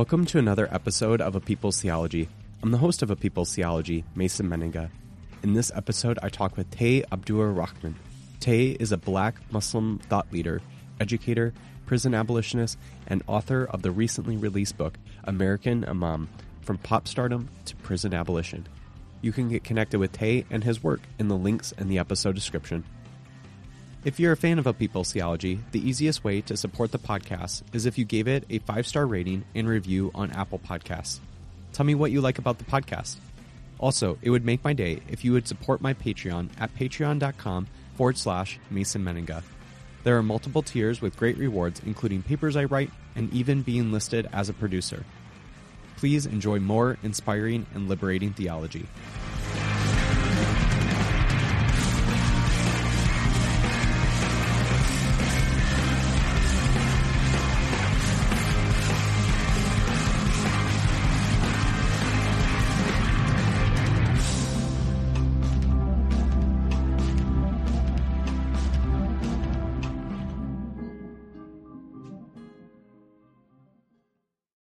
Welcome to another episode of A People's Theology. I'm the host of A People's Theology, Mason Mennenga. In this episode, I talk with Tay Abdur Rahman. Tay is a black Muslim thought leader, educator, prison abolitionist, and author of the recently released book, American Imam From Pop Stardom to Prison Abolition. You can get connected with Tay and his work in the links in the episode description. If you're a fan of A People's Theology, the easiest way to support the podcast is if you gave it a five star rating and review on Apple Podcasts. Tell me what you like about the podcast. Also, it would make my day if you would support my Patreon at patreon.com forward slash Mason Mennenga. There are multiple tiers with great rewards, including papers I write and even being listed as a producer. Please enjoy more inspiring and liberating theology.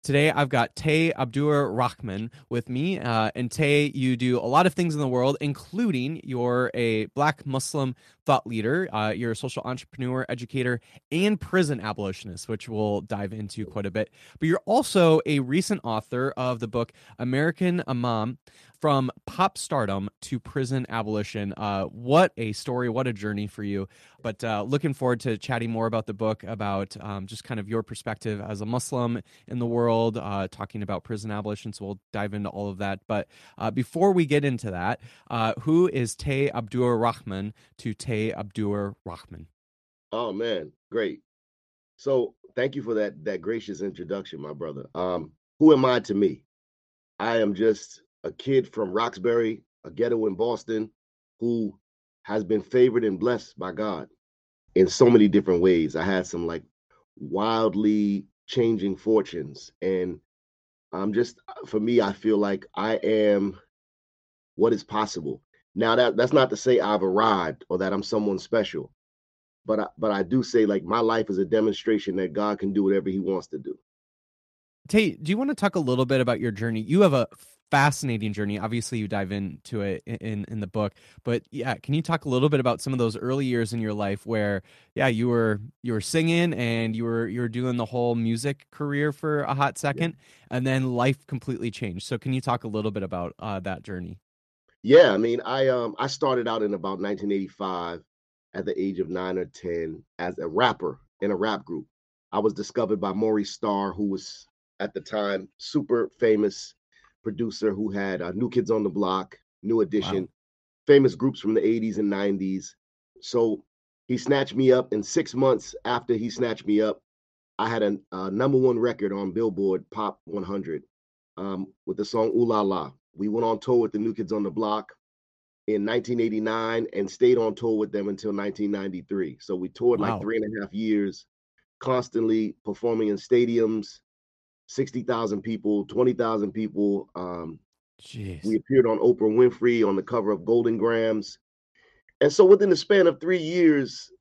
Today, I've got Tay Abdur Rahman with me. Uh, and Tay, you do a lot of things in the world, including you're a black Muslim thought leader, uh, you're a social entrepreneur, educator, and prison abolitionist, which we'll dive into quite a bit. But you're also a recent author of the book American Imam from pop stardom to prison abolition. Uh, what a story, what a journey for you. But uh, looking forward to chatting more about the book, about um, just kind of your perspective as a Muslim in the world, uh, talking about prison abolition. So we'll dive into all of that. But uh, before we get into that, uh, who is Tay Abdur Rahman to Tay Abdur Rahman? Oh, man, great. So thank you for that that gracious introduction, my brother. Um, who am I to me? I am just a kid from Roxbury, a ghetto in Boston, who has been favored and blessed by God in so many different ways. I had some like wildly changing fortunes. And I'm just, uh, for me, I feel like I am what is possible. Now that that's not to say I've arrived or that I'm someone special, but I, but I do say like my life is a demonstration that God can do whatever He wants to do. Tate, do you want to talk a little bit about your journey? You have a fascinating journey. Obviously, you dive into it in in the book, but yeah, can you talk a little bit about some of those early years in your life where, yeah, you were you were singing and you were you were doing the whole music career for a hot second, yeah. and then life completely changed. So, can you talk a little bit about uh, that journey? Yeah, I mean, I um I started out in about 1985 at the age of nine or ten as a rapper in a rap group. I was discovered by Maurice Starr, who was at the time super famous producer who had uh, New Kids on the Block, New Edition, wow. famous groups from the 80s and 90s. So he snatched me up, and six months after he snatched me up, I had a, a number one record on Billboard Pop 100 um, with the song Ooh La La. We went on tour with the New Kids on the Block in 1989 and stayed on tour with them until 1993. So we toured wow. like three and a half years, constantly performing in stadiums, 60,000 people, 20,000 people. Um, Jeez. We appeared on Oprah Winfrey on the cover of Golden Grams. And so within the span of three years,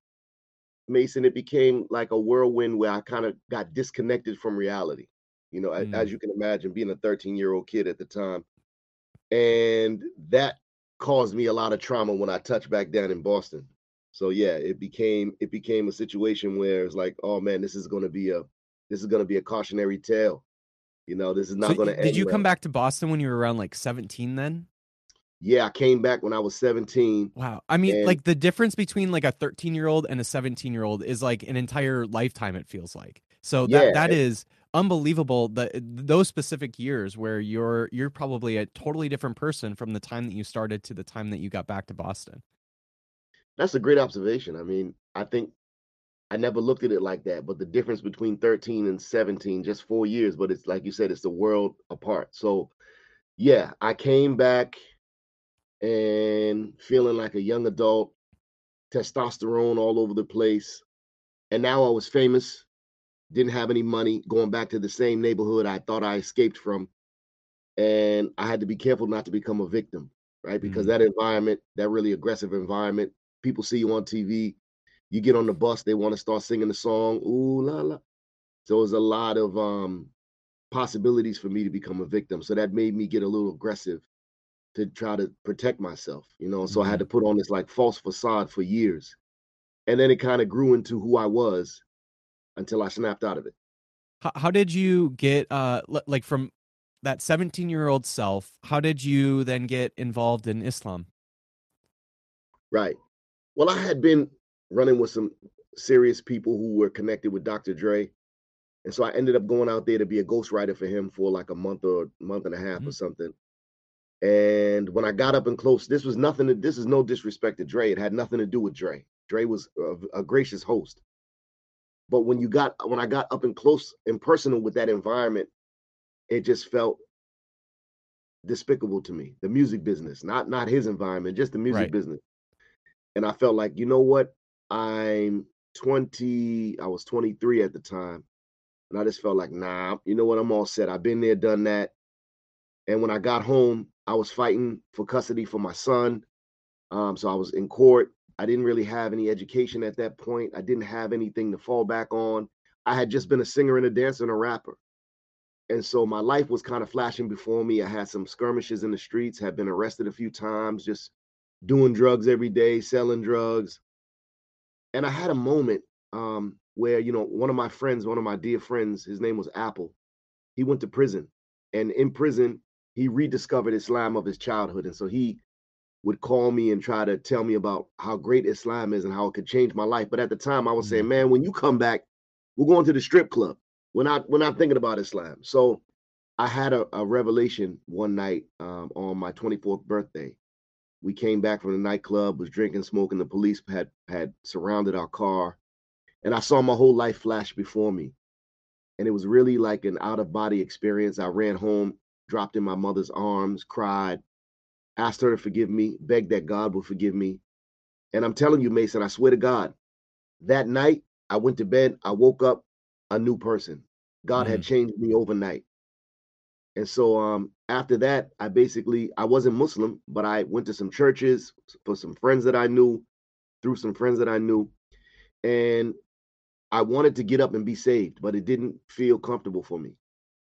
Mason, it became like a whirlwind where I kind of got disconnected from reality. You know, mm. as you can imagine, being a 13 year old kid at the time. And that caused me a lot of trauma when I touched back down in Boston. So yeah, it became it became a situation where it's like, oh man, this is going to be a this is going to be a cautionary tale. You know, this is not so going to. Did you well. come back to Boston when you were around like 17 then? Yeah, I came back when I was 17. Wow. I mean, and... like the difference between like a 13 year old and a 17 year old is like an entire lifetime, it feels like. So that, yeah, that is unbelievable that eh, those specific years where you're you're probably a totally different person from the time that you started to the time that you got back to Boston. That's a great observation. I mean, I think I never looked at it like that, but the difference between 13 and 17, just four years, but it's like you said, it's the world apart. So, yeah, I came back and feeling like a young adult, testosterone all over the place. And now I was famous, didn't have any money, going back to the same neighborhood I thought I escaped from. And I had to be careful not to become a victim, right? Because mm-hmm. that environment, that really aggressive environment, people see you on TV, you get on the bus, they want to start singing the song, ooh la la. So there's a lot of um possibilities for me to become a victim. So that made me get a little aggressive to try to protect myself, you know. So mm-hmm. I had mm-hmm. to put on this like false facade for years. And then it kind of grew into who I was until I snapped out of it. How, how did you get uh like from that 17 year old self, how did you then get involved in Islam? Right. Well, I had been running with some serious people who were connected with Dr. Dre. And so I ended up going out there to be a ghostwriter for him for like a month or month and a half mm-hmm. or something. And when I got up and close, this was nothing. To, this is no disrespect to Dre. It had nothing to do with Dre. Dre was a, a gracious host. But when you got when I got up and close and personal with that environment, it just felt despicable to me. The music business, not not his environment, just the music right. business. And I felt like, you know what? I'm 20, I was 23 at the time. And I just felt like, nah, you know what? I'm all set. I've been there, done that. And when I got home, I was fighting for custody for my son. Um, so I was in court. I didn't really have any education at that point. I didn't have anything to fall back on. I had just been a singer and a dancer and a rapper. And so my life was kind of flashing before me. I had some skirmishes in the streets, had been arrested a few times, just doing drugs every day, selling drugs and I had a moment um, where you know one of my friends, one of my dear friends, his name was Apple. He went to prison, and in prison he rediscovered Islam of his childhood, and so he would call me and try to tell me about how great Islam is and how it could change my life. But at the time, I was saying, mm-hmm. "Man, when you come back, we're going to the strip club. We're not we're not thinking about Islam." So I had a, a revelation one night um, on my 24th birthday we came back from the nightclub, was drinking, smoking. The police had had surrounded our car, and I saw my whole life flash before me. And it was really like an out of body experience. I ran home, dropped in my mother's arms, cried, asked her to forgive me, begged that God would forgive me. And I'm telling you, Mason, I swear to God, that night I went to bed, I woke up a new person. God mm had changed me overnight. And so um, after that, I basically I wasn't Muslim, but I went to some churches for some friends that I knew, through some friends that I knew, and I wanted to get up and be saved, but it didn't feel comfortable for me.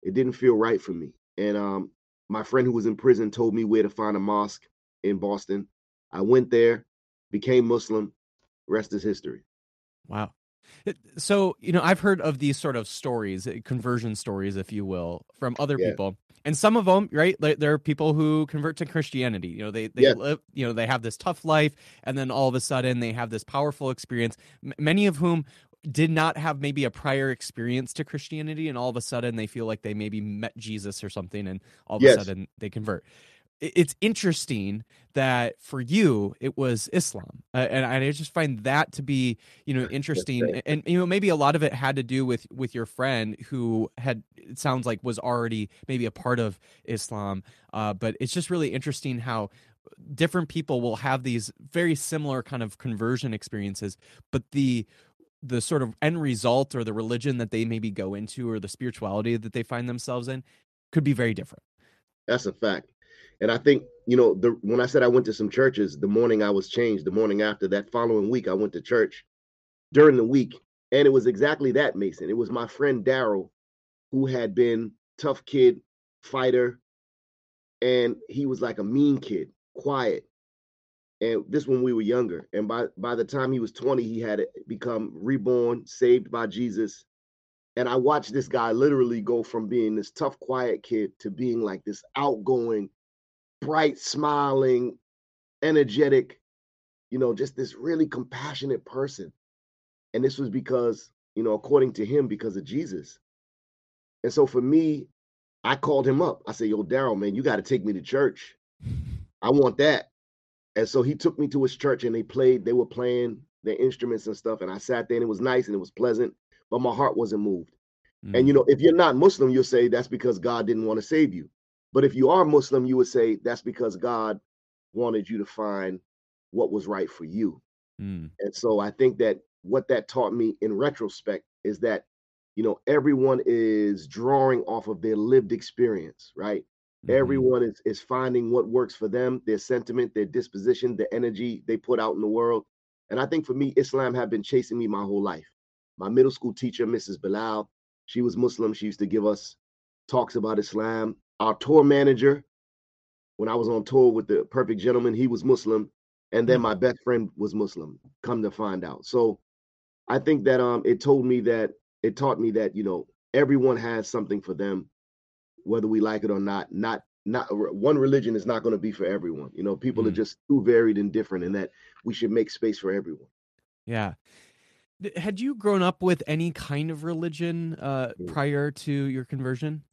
It didn't feel right for me. And um, my friend who was in prison told me where to find a mosque in Boston. I went there, became Muslim. Rest is history. Wow. So, you know, I've heard of these sort of stories, eh, conversion stories, if you will, from other yeah. people. And some of them, right? There are people who convert to Christianity. You know, they they yeah. live, you know, they have this tough life, and then all of a sudden they have this powerful experience. M- many of whom did not have maybe a prior experience to Christianity, and all of a sudden they feel like they maybe met Jesus or something, and all of yes. a sudden they convert it's interesting that for you it was Islam, uh, and I just find that to be you know interesting, and you know maybe a lot of it had to do with with your friend who had it sounds like was already maybe a part of Islam, uh, but it's just really interesting how different people will have these very similar kind of conversion experiences, but the the sort of end result or the religion that they maybe go into or the spirituality that they find themselves in could be very different. That's a fact. And I think, you know, the when I said I went to some churches, the morning I was changed, the morning after that following week, I went to church during the week. And it was exactly that, Mason. It was my friend Daryl, who had been tough kid, fighter, and he was like a mean kid, quiet. And this when we were younger. And by by the time he was 20, he had become reborn, saved by Jesus. And I watched this guy literally go from being this tough, quiet kid to being like this outgoing, bright, smiling, energetic, you know, just this really compassionate person. And this was because, you know, according to him, because of Jesus. And so for me, I called him up. I said, Yo, Daryl, man, you got to take me to church. I want that. And so he took me to his church and they played, they were playing their instruments and stuff. And I sat there and it was nice and it was pleasant, but my heart wasn't moved. Mm. And you know, if you're not Muslim, you'll say that's because God didn't want to save you. But if you are Muslim, you would say that's because God wanted you to find what was right for you. Mm. And so I think that what that taught me in retrospect is that, you know, everyone is drawing off of their lived experience, right? Mm-hmm. Everyone is, is finding what works for them, their sentiment, their disposition, the energy they put out in the world. And I think for me, Islam had been chasing me my whole life. My middle school teacher, Mrs. Bilal, she was Muslim. She used to give us talks about Islam. Our tour manager, when I was on tour with the Perfect Gentlemen, he was Muslim. And then mm. my best friend was Muslim, come to find out. So I think that um it told me that it taught me that, you know, everyone has something for them, whether we like it or not. Not not one religion is not going to be for everyone. You know, people mm. are just too varied and different, and that we should make space for everyone. Yeah. Had you grown up with any kind of religion uh, mm. prior to your conversion?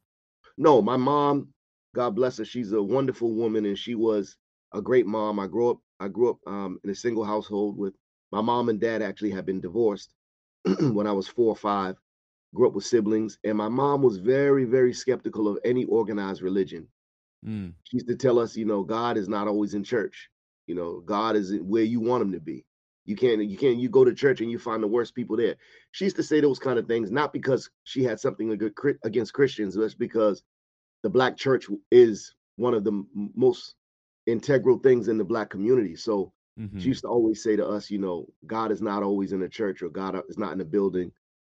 No, my mom, God bless her, she's a wonderful woman, and she was a great mom. I grew up, I grew up um, in a single household with my mom and dad. Actually, had been divorced when I was four or five. Grew up with siblings, and my mom was very, very skeptical of any organized religion. Mm. She used to tell us, you know, God is not always in church. You know, God is where you want him to be. You can't, you can't, you go to church and you find the worst people there. She used to say those kind of things, not because she had something against Christians, but because the black church is one of the most integral things in the black community. So mm-hmm. she used to always say to us, you know, God is not always in the church or God is not in the building,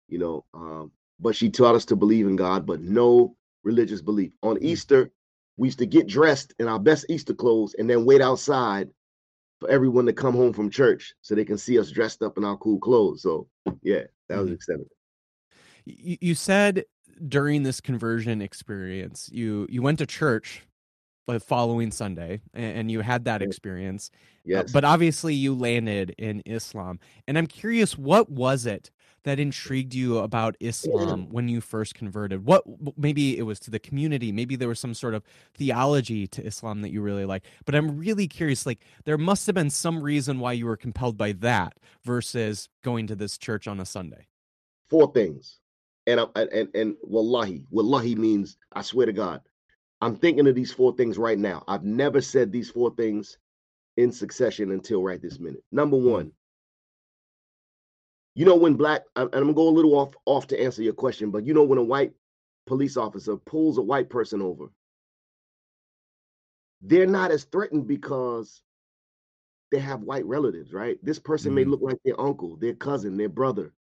you know. Um, but she taught us to believe in God, but no religious belief. On mm-hmm. Easter, we used to get dressed in our best Easter clothes and then wait outside for everyone to come home from church so they can see us dressed up in our cool clothes. So yeah, that was mm-hmm. exciting. You said during this conversion experience, you you went to church the following Sunday and you had that experience. Uh, yes. but obviously you landed in Islam. And I'm curious, what was it that intrigued you about Islam when you first converted? What maybe it was to the community, maybe there was some sort of theology to Islam that you really like. But I'm really curious like there must have been some reason why you were compelled by that versus going to this church on a Sunday. Four things. And and and wallahi, wallahi means I swear to God. I'm thinking of these four things right now. I've never said these four things in succession until right this minute. Number hmm. one, you know when black and I'm gonna go a little off off to answer your question, but you know when a white police officer pulls a white person over, they're not as threatened because they have white relatives, right? This person mm-hmm. may look like their uncle, their cousin, their brother.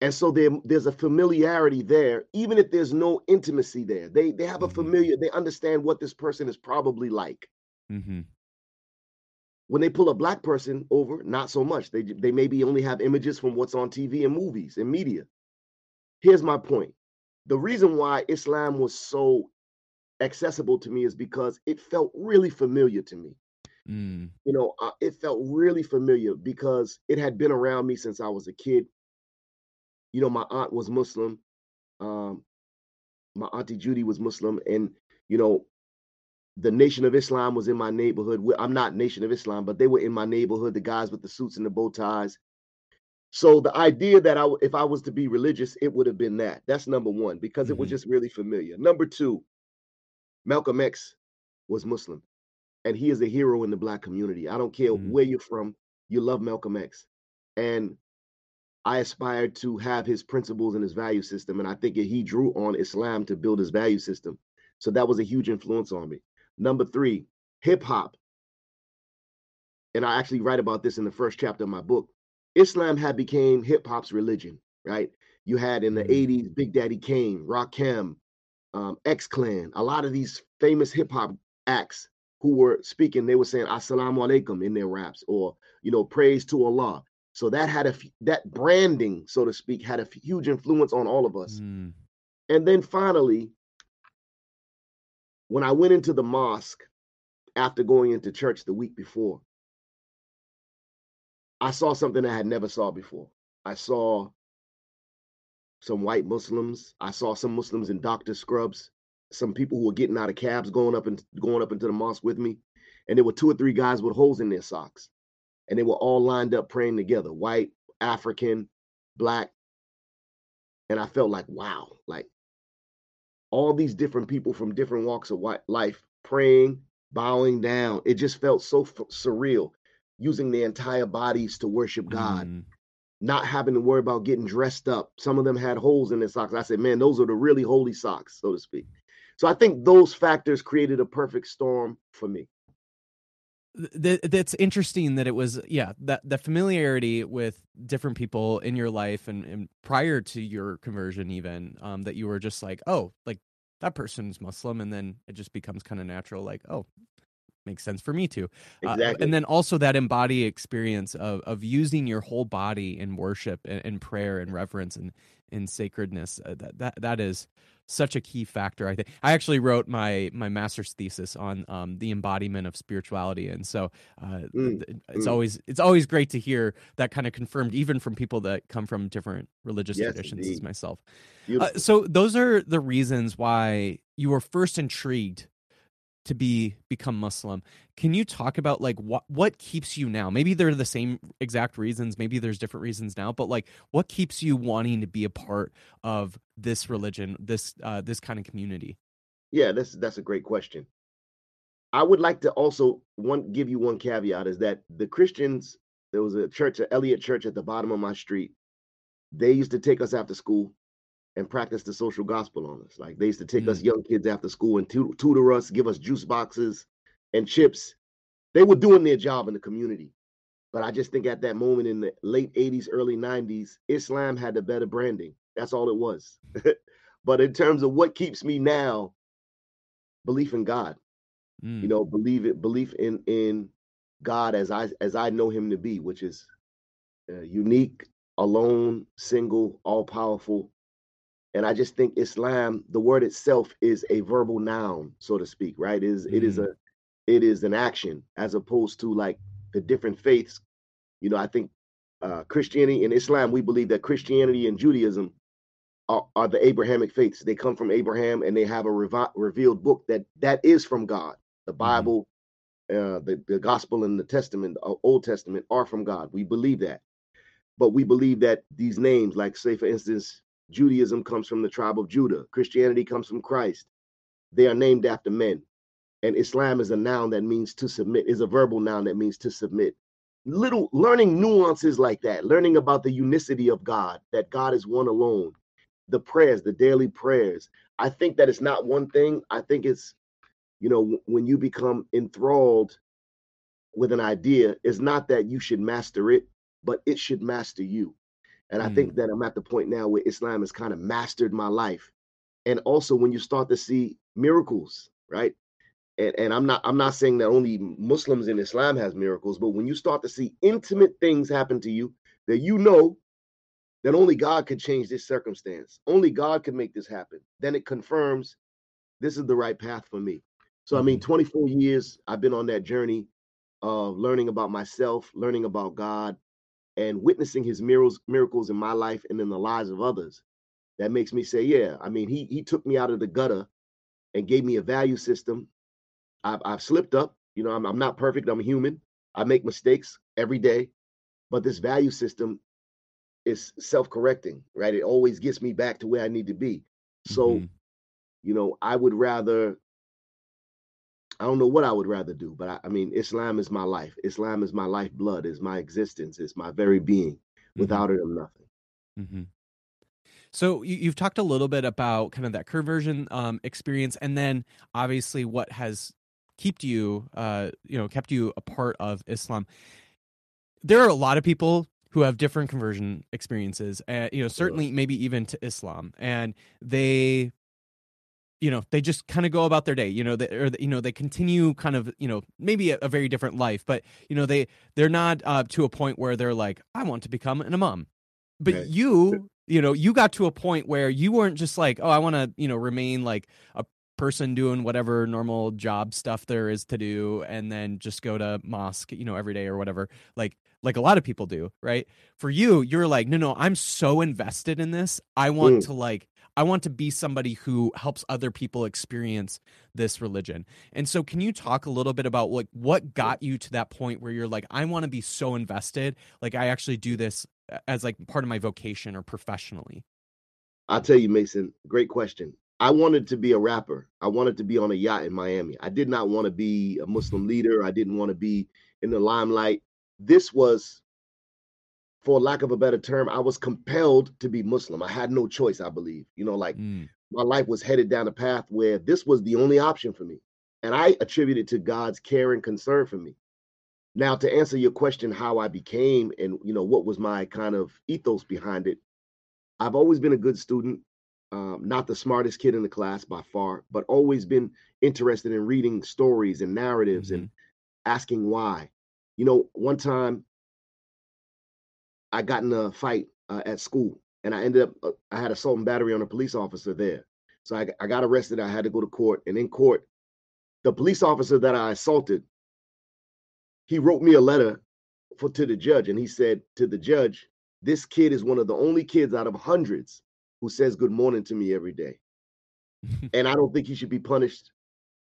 And so there, there's a familiarity there, even if there's no intimacy there. They they have a mm-hmm. familiar, they understand what this person is probably like. Mm-hmm. When they pull a black person over, not so much. They they maybe only have images from what's on TV and movies and media. Here's my point. The reason why Islam was so accessible to me is because it felt really familiar to me. Mm. You know, uh, it felt really familiar because it had been around me since I was a kid. You know, my aunt was Muslim. Um, my auntie Judy was Muslim, and you know, the Nation of Islam was in my neighborhood. I'm not Nation of Islam, but they were in my neighborhood. The guys with the suits and the bow ties. So the idea that I, if I was to be religious, it would have been that. That's number one because mm-hmm. it was mm-hmm. just really familiar. Number two, Malcolm X was Muslim, and he is a hero in the black community. I don't care mm-hmm. where you're from, you love Malcolm X, and I aspired to have his principles and his value system, and I think he drew on Islam to build his value system. So that was a huge influence on me. Number three, hip hop. And I actually write about this in the first chapter of my book. Islam had became hip hop's religion, right? You had in the 80s mm-hmm. Big Daddy Kane, Rakim, um, X Clan, a lot of these famous hip hop acts who were speaking, they were saying Assalamu alaikum in their raps or, you know, praise to Allah. So that had a that branding, so to speak, had a huge influence on all of us. Mm. And then finally, when I went into the mosque after going into church the week before, I saw something I had never saw before. I saw some white Muslims. I saw some Muslims in doctor scrubs, some people who were getting out of cabs going up and going up into the mosque with me. And there were two or three guys with holes in their socks. And they were all lined up praying together, white, African, black. And I felt like, wow, like all these different people from different walks of life praying, bowing down. It just felt so f- surreal using their entire bodies to worship God. Mm not having to worry about getting dressed up. Some of them had holes in their socks. I said, man, those are the really holy socks, so to speak. So I think those factors created a perfect storm for me. That's interesting that it was, yeah, that the familiarity with different people in your life and, and prior to your conversion, even um, that you were just like, oh, like that person's Muslim, and then it just becomes kind of natural, like, oh, makes sense for me too. Exactly. Uh, and then also that embody experience of of using your whole body in worship and, and prayer and reverence and in sacredness. Uh, that that that is such a key factor i think i actually wrote my my master's thesis on um, the embodiment of spirituality and so uh, mm, it's mm. always it's always great to hear that kind of confirmed even from people that come from different religious yes, traditions indeed. as myself uh, so those are the reasons why you were first intrigued to be become Muslim. Can you talk about like what what keeps you now? Maybe they're the same exact reasons, maybe there's different reasons now, but like what keeps you wanting to be a part of this religion, this uh this kind of community? Yeah, that's that's a great question. I would like to also one give you one caveat is that the Christians there was a church, a Eliot Church at the bottom of my street. They used to take us after school and practice the social gospel on us. Like they used to take mm. us young kids after school and tutor us, give us juice boxes and chips. They were doing their job in the community. But I just think at that moment in the late 80s, early 90s, Islam had the better branding. That's all it was. but in terms of what keeps me now, belief in God. Mm. You know, believe it, belief in in God as I as I know him to be, which is uh, unique, alone, single, all powerful, and I just think Islam, the word itself is a verbal noun, so to speak, right? It is mm. it is mm-hmm. a it is an action as opposed to like the different faiths. You know, I think uh, Christianity and Islam, we believe that Christianity and Judaism are, are the Abrahamic faiths. They come from Abraham and they have a revi- revealed book that that is from God. The mm-hmm. Bible, uh, the, the Gospel and the Testament, the Old Testament are from God. We believe that. But we believe that these names, like say for instance, Judaism comes from the tribe of Judah. Christianity comes from Christ. They are named after men. And Islam is a noun that means to submit, is a verbal noun that means to submit. Little learning nuances like that, learning about the unicity of God, that God is one alone, the prayers, the daily prayers. I think that it's not one thing. I think it's, you know, when you become enthralled with an idea, it's not that you should master it, but it should master you. And mm. I think that I'm at the point now where Islam has kind of mastered my life. And also when you start to see miracles, right? And, and I'm not I'm not saying that only Muslims in Islam has miracles, but when you start to see intimate things happen to you that you know that only God could change this circumstance, only God could make this happen, then it confirms this is the right path for me. So I mean, mm-hmm. 24 years I've been on that journey of learning about myself, learning about God, and witnessing his miracles miracles in my life and in the lives of others. That makes me say yeah i mean he he took me out of the gutter and gave me a value system. I've, I've slipped up you know I'm, I'm not perfect i'm human. I make mistakes every day but this value system is self-correcting right? It always gets me back to where i need to be. So mm-hmm. you know i would rather I don't know what I would rather do, but I, I, mean, Islam is my life. Islam is my lifeblood, is my existence, is my very being. Mm-hmm. Without it, I'm nothing. Mm-hmm. So you, have talked a little bit about kind of that conversion um, experience, and then obviously what has kept you, uh, you know, kept you a part of Islam. There are a lot of people who have different conversion experiences, uh, you know, certainly maybe even to Islam, and they you know they just kind of go about their day you know they, or you know they continue kind of you know maybe a, a very different life but you know they they're not uh, to a point where they're like i want to become an imam but right. you you know you got to a point where you weren't just like oh i want to you know remain like a person doing whatever normal job stuff there is to do and then just go to mosque you know every day or whatever like like a lot of people do, right? For you, you're like, no, no, I'm so invested in this. I want Mm. to like, I want to be somebody who helps other people experience this religion. And so, can you talk a little bit about like what got you to that point where you're like, I want to be so invested, like I actually do this as like part of my vocation or professionally? I'll tell you, Mason, great question. I wanted to be a rapper. I wanted to be on a yacht in Miami. I did not want to be a Muslim leader. I didn't want to be in the limelight. This was, for lack of a better term, I was compelled to be Muslim. I had no choice, I believe. You know, like Mm, my life was headed down a path where this was the only option for me. And I attribute it to God's care and concern for me. Now, to answer your question, how I became and you know what was my kind of ethos behind it, I've always been a good student, um, not the smartest kid in the class by far, but always been interested in reading stories and narratives and asking why. You know, one time I got in a fight uh, at school and I ended up, uh, I had assault and battery on a police officer there. So I, I got arrested. I had to go to court. And in court, the police officer that I assaulted, he wrote me a letter for to the judge. And he said to the judge, this kid is one of the only kids out of hundreds who says good morning to me every day. and I don't think he should be punished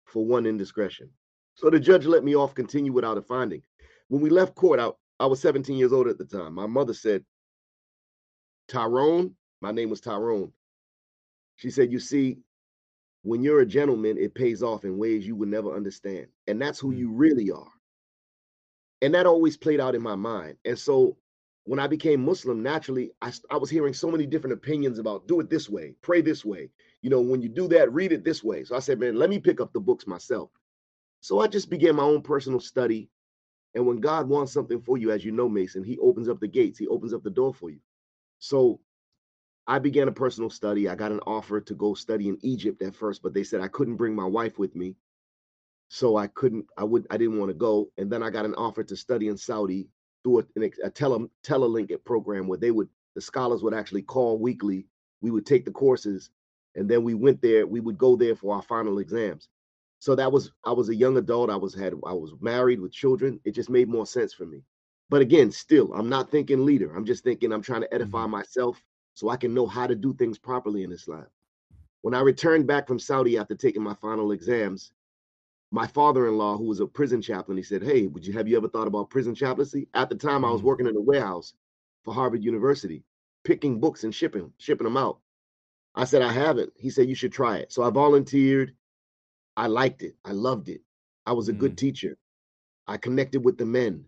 for one indiscretion. So the judge let me off, continue without a finding. When we left court, I, I was 17 years old at the time. My mother said, Tyrone, my name was Tyrone. She said, You see, when you're a gentleman, it pays off in ways you would never understand. And that's who Mm. you really are. And that always played out in my mind. And so when I became Muslim, naturally, I, I was hearing so many different opinions about do it this way, pray this way. You know, when you do that, read it this way. So I said, man, let me pick up the books myself. So I just began my own personal study. And when God wants something for you, as you know, Mason, he opens up the gates, he opens up the door for you. So I began a personal study. I got an offer to go study in Egypt at first, but they said I couldn't bring my wife with me. So I couldn't, I would, I didn't want to go. And then I got an offer to study in Saudi through a, a tele, telelink program where they would, the scholars would actually call weekly. We would take the courses and then we went there, we would go there for our final exams. So that was, I was a young adult. I was had, I was married with children. It just made more sense for me. But again, still, I'm not thinking leader. I'm just thinking I'm trying to edify myself so I can know how to do things properly in Islam. When I returned back from Saudi after taking my final exams, my father-in-law, who was a prison chaplain, he said, "Hey, would you have you ever thought about prison chaplaincy?" At the time, I was Mhm. working in a warehouse for Harvard University, picking books and shipping shipping them out. I said, "I haven't." He said, "You should try it." So I volunteered. I liked it. I loved it. I was a good teacher. I connected with the men.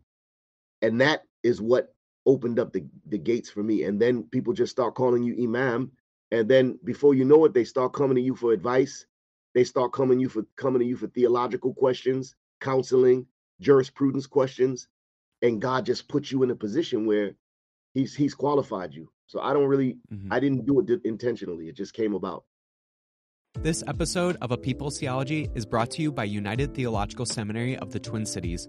And that is what opened up the, the gates for me. And then people just start calling you imam. And then before you know it, they start coming to you for advice. They start coming you for coming to you for theological questions, counseling, jurisprudence questions. And God just puts you in a position where He's He's qualified you. So I don't really Mhm. I didn't do it intentionally. It just came about. This episode of A People's Theology is brought to you by United Theological Seminary of the Twin Cities.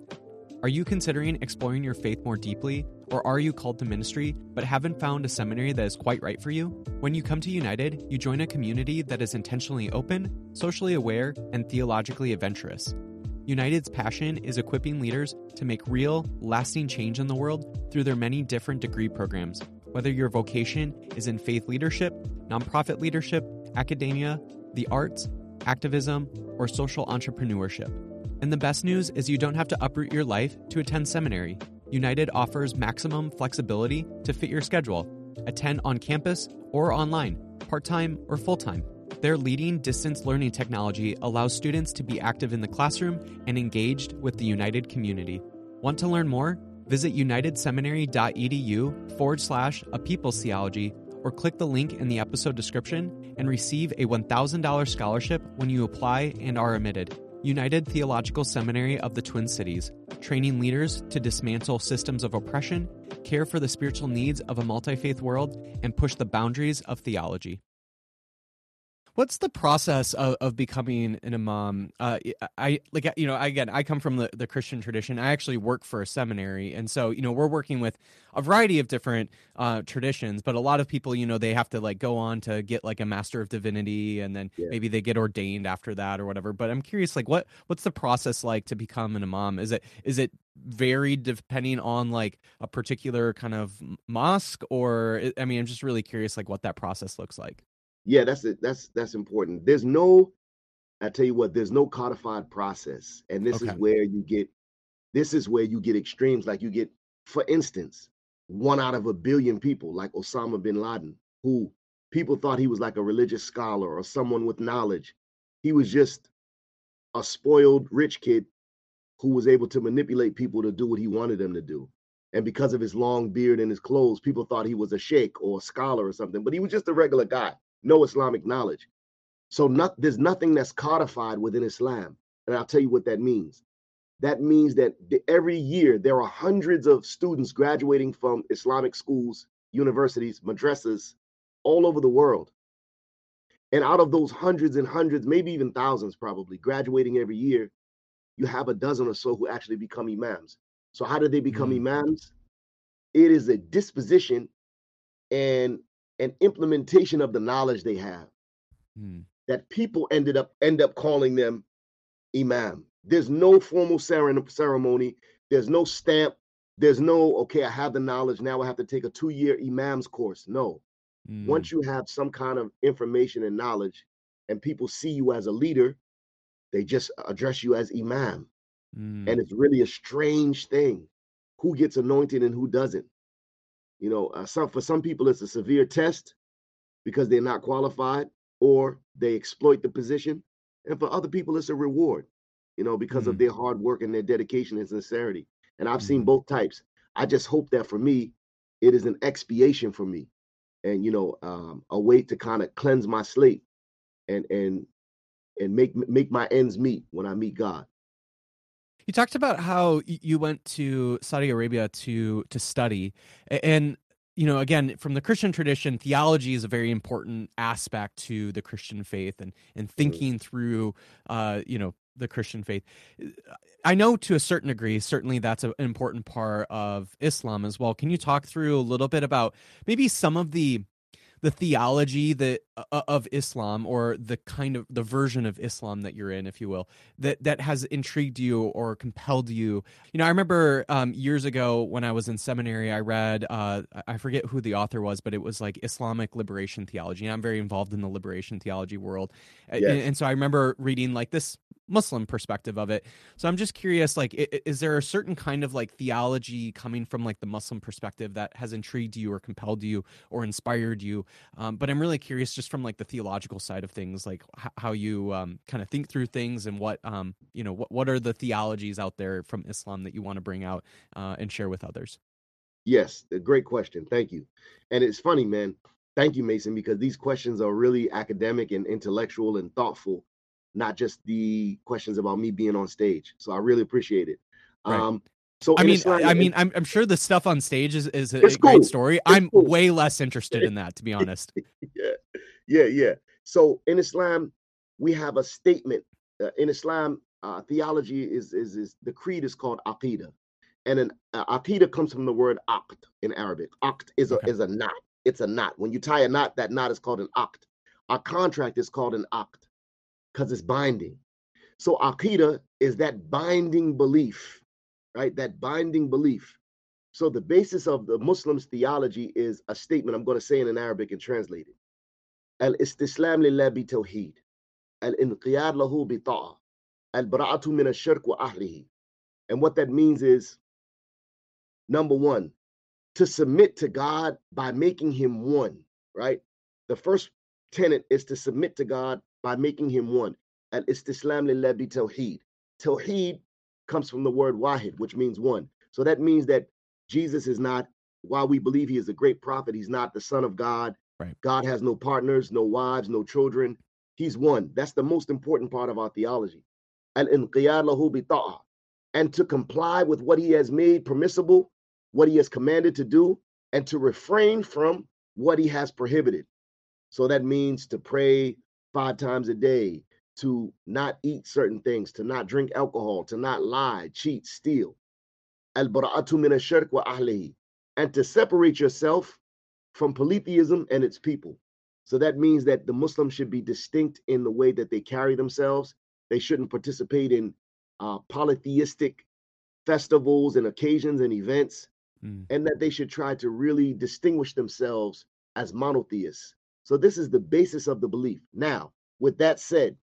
Are you considering exploring your faith more deeply, or are you called to ministry but haven't found a seminary that is quite right for you? When you come to United, you join a community that is intentionally open, socially aware, and theologically adventurous. United's passion is equipping leaders to make real, lasting change in the world through their many different degree programs. Whether your vocation is in faith leadership, nonprofit leadership, academia, the arts, activism, or social entrepreneurship. And the best news is you don't have to uproot your life to attend seminary. United offers maximum flexibility to fit your schedule. Attend on campus or online, part time or full time. Their leading distance learning technology allows students to be active in the classroom and engaged with the United community. Want to learn more? Visit unitedseminary.edu forward slash a people's theology or click the link in the episode description and receive a $1,000 scholarship when you apply and are admitted. United Theological Seminary of the Twin Cities, training leaders to dismantle systems of oppression, care for the spiritual needs of a multi faith world, and push the boundaries of theology. What's the process of, of becoming an imam? Uh, I like you know again I come from the, the Christian tradition. I actually work for a seminary, and so you know we're working with a variety of different uh, traditions. But a lot of people, you know, they have to like go on to get like a master of divinity, and then yeah. maybe they get ordained after that or whatever. But I'm curious, like what what's the process like to become an imam? Is it is it varied depending on like a particular kind of mosque, or I mean, I'm just really curious, like what that process looks like yeah, that's it. That's that's important. There's no, I tell you what, there's no codified process, and this okay. is where you get, this is where you get extremes. Like you get, for instance, one out of a billion people, like Osama bin Laden, who people thought he was like a religious scholar or someone with knowledge. He was just a spoiled rich kid who was able to manipulate people to do what he wanted them to do. And because of his long beard and his clothes, people thought he was a sheikh or a scholar or something, but he was just a regular guy no Islamic knowledge. So not, there's nothing that's codified within Islam. And I'll tell you what that means. That means that every year there are hundreds of students graduating from Islamic schools, universities, madrasas all over the world. And out of those hundreds and hundreds, maybe even thousands probably graduating every year, you have a dozen or so who actually become imams. So how do they become mm-hmm. imams? It is a disposition and and implementation of the knowledge they have hmm. that people ended up end up calling them imam. There's no formal ceremony. There's no stamp. There's no okay i have the knowledge now i have to take a two year imam's course. No. Hmm. once you have some kind of information and knowledge and people see you as a leader they just address you as imam. Hmm. and it's really a strange thing. Who gets anointed and who doesn't you know, uh, some for some people it's a severe test because they're not qualified or they exploit the position, and for other people it's a reward, you know, because mm-hmm. of their hard work and their dedication and sincerity. And I've mm-hmm. seen both types. I just hope that for me, it is an expiation for me, and you know, um, a way to kind of cleanse my slate and and and make make my ends meet when I meet God. You talked about how you went to Saudi Arabia to to study, and you know, again, from the Christian tradition, theology is a very important aspect to the Christian faith, and and thinking through, uh, you know, the Christian faith. I know to a certain degree, certainly that's an important part of Islam as well. Can you talk through a little bit about maybe some of the the theology that uh, of Islam or the kind of the version of Islam that you're in, if you will, that that has intrigued you or compelled you. You know, I remember um, years ago when I was in seminary, I read uh, I forget who the author was, but it was like Islamic liberation theology. And I'm very involved in the liberation theology world, yes. and, and so I remember reading like this Muslim perspective of it. So I'm just curious, like, is there a certain kind of like theology coming from like the Muslim perspective that has intrigued you or compelled you or inspired you? Um, but I'm really curious, just from like the theological side of things, like h- how you um, kind of think through things and what um, you know, what what are the theologies out there from Islam that you want to bring out uh, and share with others? Yes, a great question. Thank you. And it's funny, man. Thank you, Mason, because these questions are really academic and intellectual and thoughtful not just the questions about me being on stage. So I really appreciate it. Right. Um, so I mean, I mean, I'm, I'm sure the stuff on stage is, is a, a cool. great story. It's I'm cool. way less interested in that, to be honest. yeah, yeah, yeah. So in Islam, we have a statement. Uh, in Islam, uh, theology is, is is the creed is called aqidah, and an uh, aqidah comes from the word aqd in Arabic. Aqd is a okay. is a knot. It's a knot. When you tie a knot, that knot is called an aqd. Our contract is called an aqd because it's binding. So Aqidah is that binding belief, right? That binding belief. So the basis of the Muslims' theology is a statement I'm going to say in an Arabic and translate it. Al-istislam lillah tawheed. Al-inqiyad lahu bi. Al-bara'atu min ash-shirk wa ahlihi. And what that means is number 1, to submit to God by making him one, right? The first tenet is to submit to God by making him one. And istislam lillah bi tawheed. Tawheed comes from the word wahid, which means one. So that means that Jesus is not, while we believe he is a great prophet, he's not the son of God. Right. God has no partners, no wives, no children. He's one. That's the most important part of our theology. And and to comply with what he has made permissible, what he has commanded to do, and to refrain from what he has prohibited. So that means to pray five times a day, to not eat certain things, to not drink alcohol, to not lie, cheat, steal. Al-bara'atu min ash-shirk wa ahlihi. And to separate yourself from polytheism and its people. So that means that the Muslims should be distinct in the way that they carry themselves. They shouldn't participate in uh, polytheistic festivals and occasions and events, mm. and that they should try to really distinguish themselves as monotheists. So this is the basis of the belief. Now, with that said,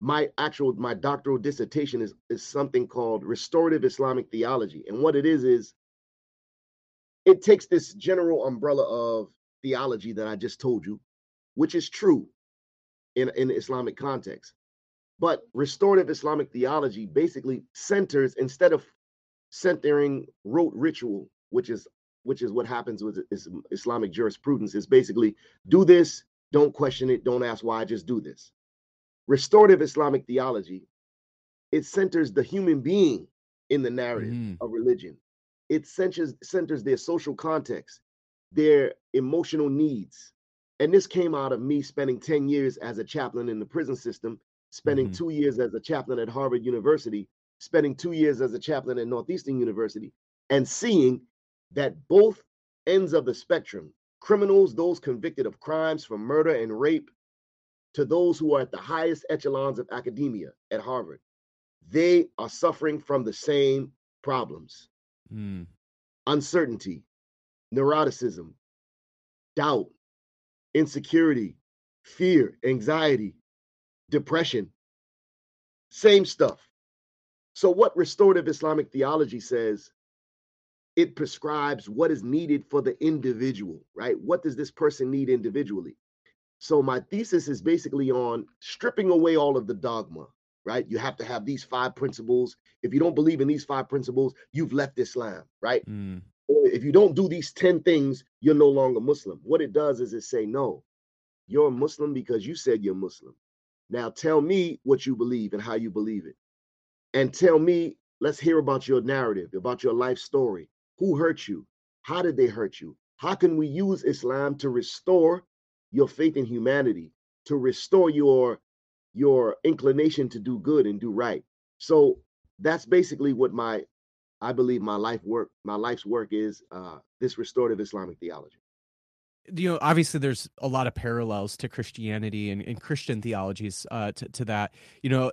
my actual my doctoral dissertation is is something called restorative Islamic theology, and what it is is it takes this general umbrella of theology that I just told you, which is true in in Islamic context. But restorative Islamic theology basically centers instead of centering rote ritual, which is which is what happens with Islamic jurisprudence, is basically do this, don't question it, don't ask why, just do this. Restorative Islamic theology, it centers the human being in the narrative mm. of religion. It centers centers their social context, their emotional needs. And this came out of me spending 10 years as a chaplain in the prison system, spending mm-hmm. two years as a chaplain at Harvard University, spending two years as a chaplain at Northeastern University, and seeing that both ends of the spectrum criminals, those convicted of crimes from murder and rape, to those who are at the highest echelons of academia at Harvard, they are suffering from the same problems mm. uncertainty, neuroticism, doubt, insecurity, fear, anxiety, depression. Same stuff. So, what restorative Islamic theology says, it prescribes what is needed for the individual, right? What does this person need individually? So, my thesis is basically on stripping away all of the dogma, right? You have to have these five principles. If you don't believe in these five principles, you've left Islam, right? Mm. Or if you don't do these 10 things, you're no longer Muslim. What it does is it say, no, you're a Muslim because you said you're Muslim. Now tell me what you believe and how you believe it and tell me, let's hear about your narrative, about your life story. Who hurt you? How did they hurt you? How can we use Islam to restore your faith in humanity, to restore your your inclination to do good and do right? So that's basically what my I believe my life work, my life's work is uh, this restorative Islamic theology you know obviously there's a lot of parallels to christianity and, and christian theologies uh, to, to that you know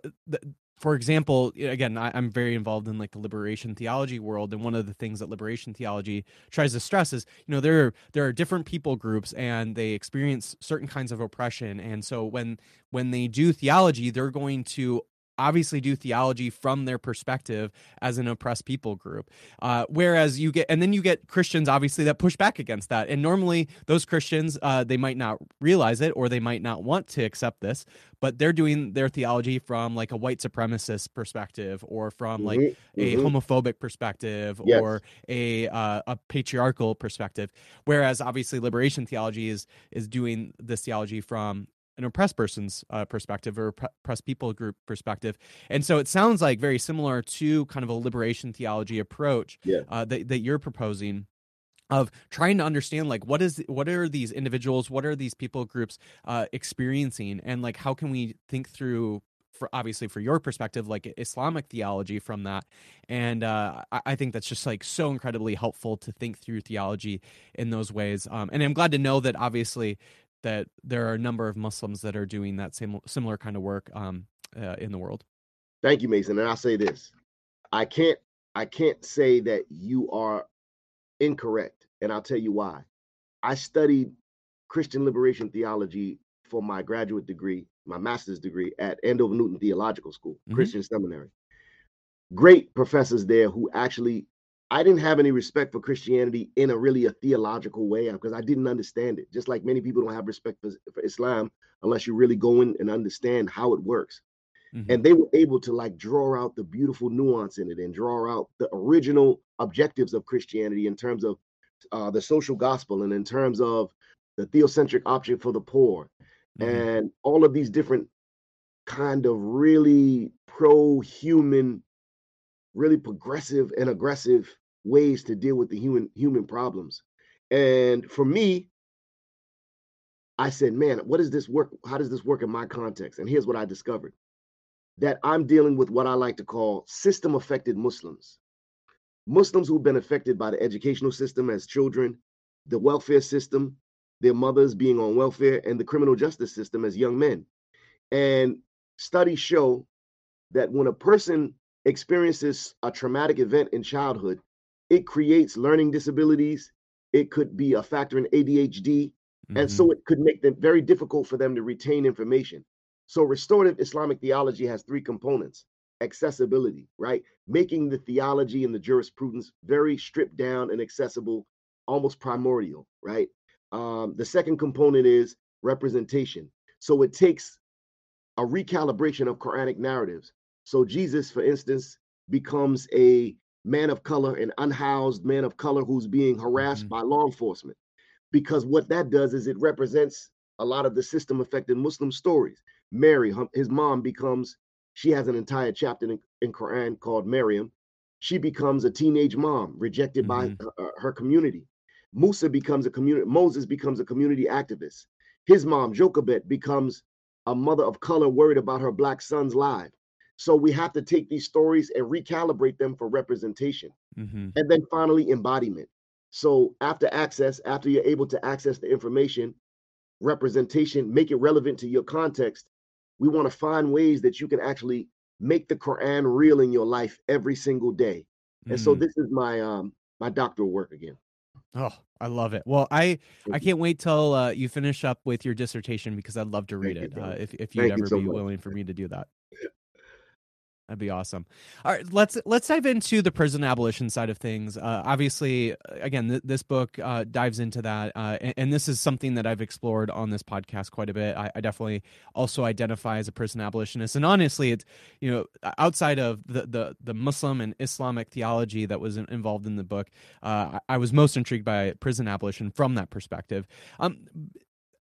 for example, again, I, am very involved in like the liberation theology world, and one of the things that liberation theology tries to stress is, you know, there are, there are different people groups, and they experience certain kinds of oppression, and so when when they do theology, they're going to obviously do theology from their perspective as an oppressed people group. Uh, whereas you get, and then you get Christians obviously that push back against that. And normally those Christians, uh, they might not realize it or they might not want to accept this, but they're doing their theology from like a white supremacist perspective or from like mm-hmm. a mm-hmm. homophobic perspective yes. or a uh, a patriarchal perspective. Whereas obviously liberation theology is is doing this theology from an oppressed person's uh, perspective or oppressed people group perspective. And so it sounds like very similar to kind of a liberation theology approach yeah. uh, that, that you're proposing of trying to understand like what is what are these individuals what are these people groups uh, experiencing and like how can we think through for obviously for your perspective like islamic theology from that and uh, I, I, think that's just like so incredibly helpful to think through theology in those ways um, and i'm glad to know that obviously that there are a number of Muslims that are doing that same similar kind of work um, uh, in the world. Thank you, Mason. And I'll say this: I can't I can't say that you are incorrect, and I'll tell you why. I studied Christian liberation theology for my graduate degree, my master's degree at Andover Newton Theological School, mm-hmm. Christian Seminary. Great professors there who actually I didn't have any respect for Christianity in a really a theological way because I didn't understand it. Just like many people don't have respect for, for Islam unless you really go in and understand how it works. Mm-hmm. And they were able to like draw out the beautiful nuance in it and draw out the original objectives of Christianity in terms of uh, the social gospel and in terms of the theocentric option for the poor mm-hmm. and all of these different kind of really pro-human really progressive and aggressive ways to deal with the human human problems. And for me, I said, man, what does this work? How does this work in my context? And here's what I discovered that I'm dealing with what I like to call system affected Muslims. Muslims who've been affected by the educational system as children, the welfare system, their mothers being on welfare, and the criminal justice system as young men. And studies show that when a person experiences a traumatic event in childhood, it creates learning disabilities. It could be a factor in ADHD. Mm-hmm. And so mm-hmm. it could make them very difficult for them to retain information. So restorative Islamic theology has three components accessibility, right? Making the theology and the jurisprudence very stripped down and accessible, almost primordial, right? Um, the second component is representation. So it takes a recalibration of Quranic narratives. So Jesus, for instance, becomes a man of color, an unhoused man of color who's being harassed mm-hmm. by law enforcement. Because what that does is it represents a lot of the system affected Muslim stories. Mary, his mom becomes, she has an entire chapter in, in Quran called Maryam. She becomes a teenage mom rejected mm-hmm. by her, her community. Musa becomes a community, Moses becomes a community activist. His mom, Jochebed, becomes a mother of color worried about her black son's life. So we have to take these stories and recalibrate them for representation. Mm-hmm. And then finally, embodiment. So after access, after you're able to access the information, representation, make it relevant to your context, we want to find ways that you can actually make the Quran real in your life every single day. And mm. so this is my um my doctoral work again. Oh, I love it. Well, I I can't wait till uh, you finish up with your dissertation because I'd love to read Thank it. You, uh, if if you'd Thank ever you so be much. willing for me to do that. That'd be awesome. All right, let's let's dive into the prison abolition side of things. Uh, obviously, again, th- this book uh, dives into that, uh, and, and, this is something that I've explored on this podcast quite a bit. I, I, definitely also identify as a prison abolitionist, and honestly, it's you know outside of the the, the Muslim and Islamic theology that was involved in the book, uh, I, I was most intrigued by prison abolition from that perspective. Um,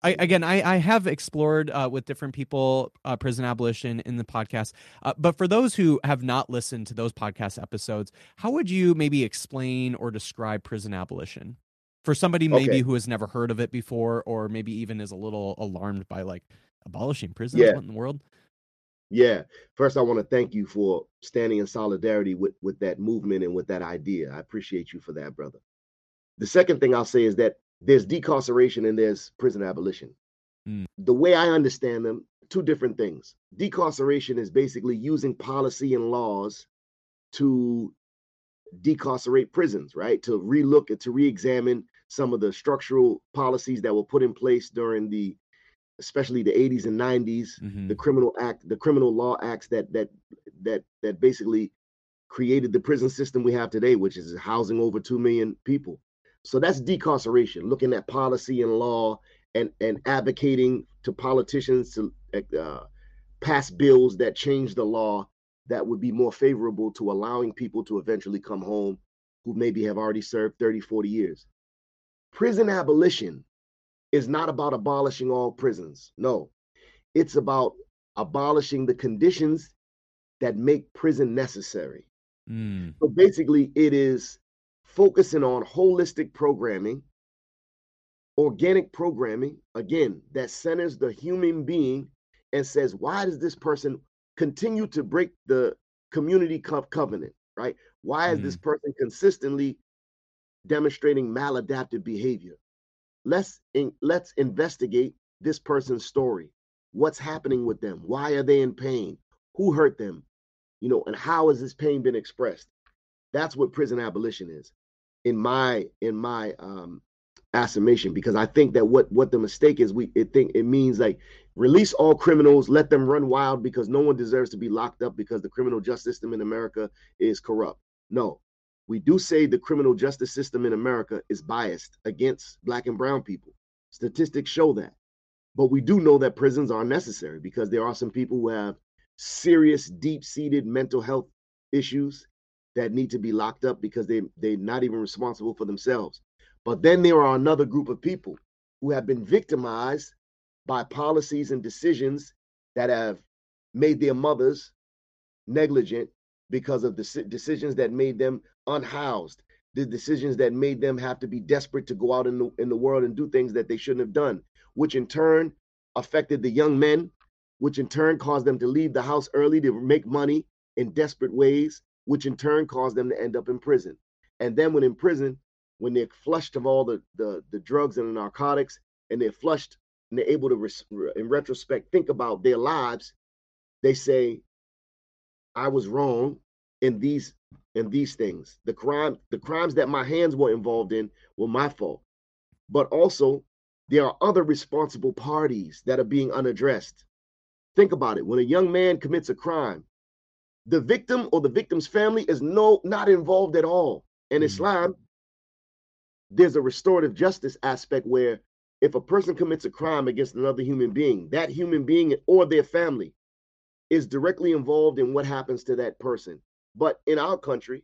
I, again, I, I have explored uh, with different people uh, prison abolition in the podcast. Uh, but for those who have not listened to those podcast episodes, how would you maybe explain or describe prison abolition for somebody maybe okay. who has never heard of it before, or maybe even is a little alarmed by like abolishing prisons? Yeah. What in the world? Yeah. First, I want to thank you for standing in solidarity with with that movement and with that idea. I appreciate you for that, brother. The second thing I'll say is that there's decarceration and there's prison abolition. Mm. The way I understand them, two different things. Decarceration is basically using policy and laws to decarcerate prisons, right? To relook at, to re-examine some of the structural policies that were put in place during the especially the 80s and 90s, mm-hmm. the criminal act, the criminal law acts that that that that basically created the prison system we have today, which is housing over 2 million people. So that's decarceration, looking at policy and law and, and advocating to politicians to uh, pass bills that change the law that would be more favorable to allowing people to eventually come home who maybe have already served 30, 40 years. Prison abolition is not about abolishing all prisons. No, it's about abolishing the conditions that make prison necessary. Mm. So basically, it is focusing on holistic programming, organic programming, again, that centers the human being and says, why does this person continue to break the community co- covenant, right? Why is mm-hmm. this person consistently demonstrating maladaptive behavior? Let's in, let's investigate this person's story. What's happening with them? Why are they in pain? Who hurt them? You know, and how has this pain been expressed? That's what prison abolition is in my in my um affirmation because I think that what what the mistake is we it think it means like release all criminals, let them run wild because no one deserves to be locked up because the criminal justice system in America is corrupt. No. We do say the criminal justice system in America is biased against black and brown people. Statistics show that. But we do know that prisons are necessary because there are some people who have serious deep-seated mental health issues that need to be locked up because they they're not even responsible for themselves. But then there are another group of people who have been victimized by policies and decisions that have made their mothers negligent because of the decisions that made them unhoused, the decisions that made them have to be desperate to go out in the in the world and do things that they shouldn't have done. which in turn affected the young men, which in turn caused them to leave the house early to make money in desperate ways, which in turn caused them to end up in prison. And then when in prison, when they're flushed of all the the, the drugs and the narcotics, and they're flushed and they're able to, in retrospect, think about their lives, they say, "I was wrong in these in these things. The crime, the crimes that my hands were involved in were my fault. But also, there are other responsible parties that are being unaddressed. Think about it. When a young man commits a crime, the victim or the victim's family is no not involved at all. In mm-hmm. Islam, there's a restorative justice aspect where if a person commits a crime against another human being, that human being or their family is directly involved in what happens to that person. But in our country,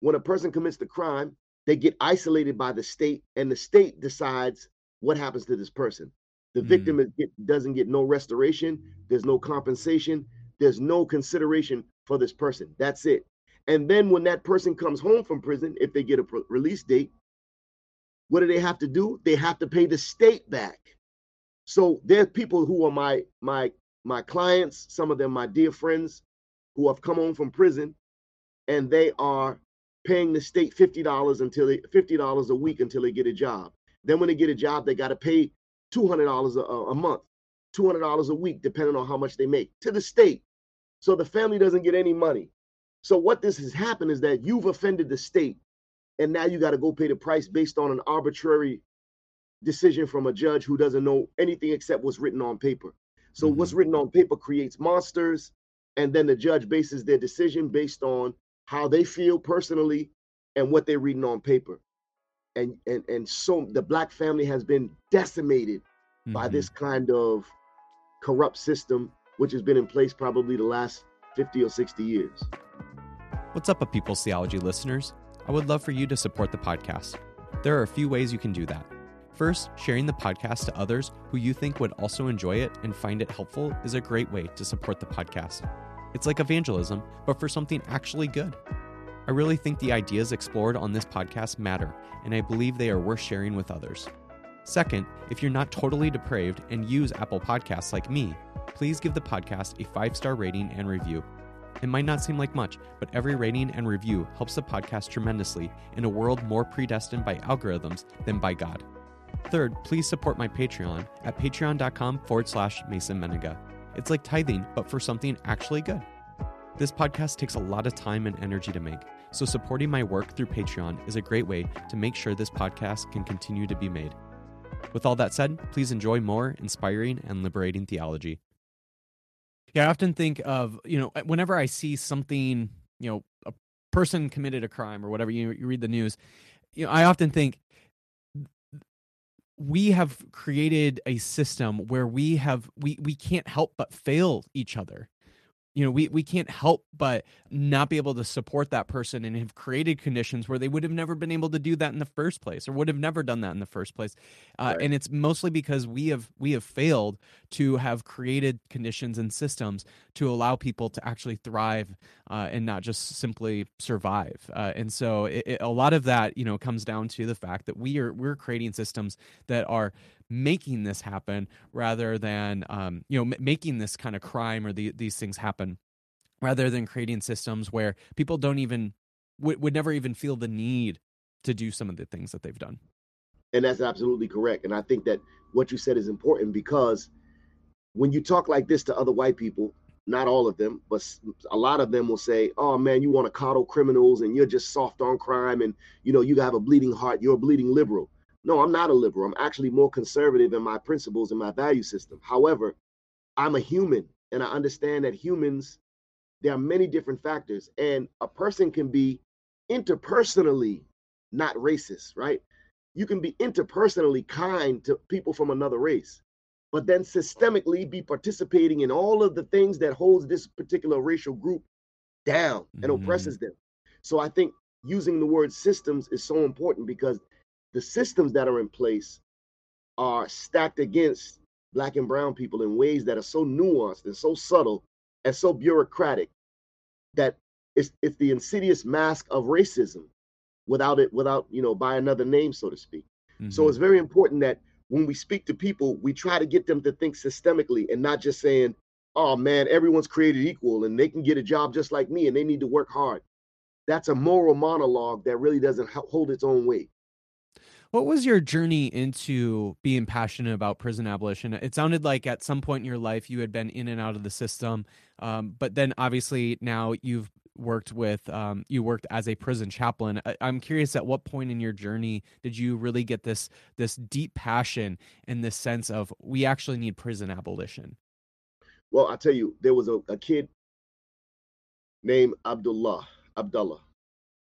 when a person commits the crime, they get isolated by the state, and the state decides what happens to this person. The mm. victim is, doesn't get no restoration, there's no compensation, there's no consideration for this person. That's it. And then when that person comes home from prison, if they get a release date, what do they have to do? They have to pay the state back. So there's people who are my my my clients, some of them my dear friends who have come home from prison and they are paying the state $50 until they $50 a week until they get a job. Then when they get a job, they got to pay $200 a, a month, $200 a week, depending on how much they make to the state. So the family doesn't get any money. So what this has happened is that you've offended the state and now you got to go pay the price based on an arbitrary decision from a judge who doesn't know anything except what's written on paper. So mm-hmm. what's written on paper creates monsters and then the judge bases their decision based on how they feel personally and what they're reading on paper. And and and so the black family has been decimated mm-hmm. by this kind of corrupt system which has been in place probably the last 50 or 60 years. What's up, a People's Theology listeners? I would love for you to support the podcast. There are a few ways you can do that. First, sharing the podcast to others who you think would also enjoy it and find it helpful is a great way to support the podcast. It's like evangelism, but for something actually good. I really think the ideas explored on this podcast matter, and I believe they are worth sharing with others. Second, if you're not totally depraved and use Apple Podcasts like me, please give the podcast a five star rating and review. It might not seem like much, but every rating and review helps the podcast tremendously in a world more predestined by algorithms than by God. Third, please support my Patreon at patreon.com forward slash Mason Mennenga. It's like tithing, but for something actually good. This podcast takes a lot of time and energy to make, so supporting my work through Patreon is a great way to make sure this podcast can continue to be made. With all that said, please enjoy more inspiring and liberating theology. Yeah, I often think of, you know, whenever I see something, you know, a person committed a crime or whatever, you, you read the news, you know, I often think we have created a system where we have we we can't help but fail each other you know we we can't help but not be able to support that person and have created conditions where they would have never been able to do that in the first place or would have never done that in the first place uh, right. and it's mostly because we have we have failed to have created conditions and systems to allow people to actually thrive uh, and not just simply survive uh, and so it, it, a lot of that you know comes down to the fact that we are we're creating systems that are making this happen rather than um, you know m- making this kind of crime or the, these things happen rather than creating systems where people don't even w- would never even feel the need to do some of the things that they've done. And that's absolutely correct. And i think that what you said is important because when you talk like this to other white people not all of them but a lot of them will say oh man you want to coddle criminals and you're just soft on crime and you know you have a bleeding heart you're a bleeding liberal no, I'm not a liberal. I'm actually more conservative in my principles and my value system. However, I'm a human and I understand that humans, there are many different factors, and a person can be interpersonally not racist, right? You can be interpersonally kind to people from another race, but then systemically be participating in all of the things that holds this particular racial group down and mm-hmm. oppresses them. So I think using the word systems is so important because the systems that are in place are stacked against black and brown people in ways that are so nuanced and so subtle and so bureaucratic that it's it's the insidious mask of racism without it without you know by another name so to speak mm-hmm. so it's very important that when we speak to people, we try to get them to think systemically and not just saying, oh man, everyone's created equal and they can get a job just like me and they need to work hard. That's a moral monologue that really doesn't hold its own weight. What was your journey into being passionate about prison abolition? It sounded like at some point in your life you had been in and out of the system, um, but then obviously now you've worked with um, you worked as a prison chaplain. I, am curious at what point in your journey did you really get this this deep passion and this sense of we actually need prison abolition? Well, I tell you, there was a, a kid named Abdullah Abdullah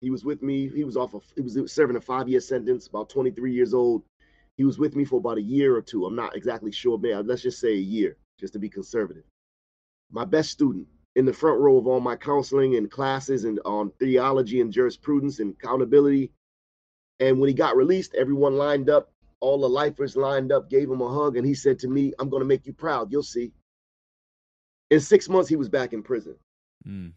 he was with me. He was off of, he was serving a five year sentence, about 23 years old. He was with me for about a year or two. I'm not exactly sure, man. Let's just say a year, just to be conservative. My best student in the front row of all my counseling and classes and on theology and jurisprudence and accountability. And when he got released, everyone lined up, all the lifers lined up, gave him a hug, and he said to me, I'm going to make you proud. You'll see. In six months, he was back in prison. Mm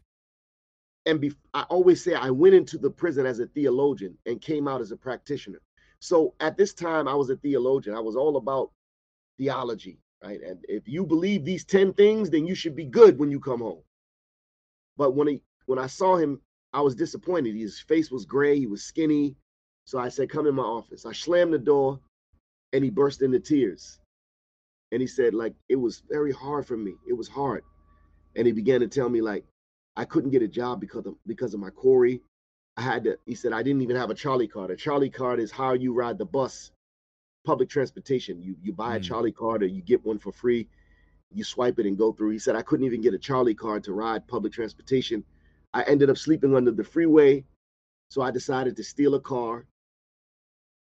and be, I always say I went into the prison as a theologian and came out as a practitioner. So at this time, I was a theologian. I was all about theology, right? And if you believe these 10 things, then you should be good when you come home. But when he when I saw him, I was disappointed. His face was gray, he was skinny. So I said, Come in my office. I slammed the door and he burst into tears. And he said, like, it was very hard for me. It was hard. And he began to tell me, like, I couldn't get a job because of because of my CORI. I had to, he said, I didn't even have a Charlie card. A Charlie card is how you ride the bus, public transportation. You you buy a mm. Charlie card or you get one for free. You swipe it and go through. He said, I couldn't even get a Charlie card to ride public transportation. I ended up sleeping under the freeway. So I decided to steal a car,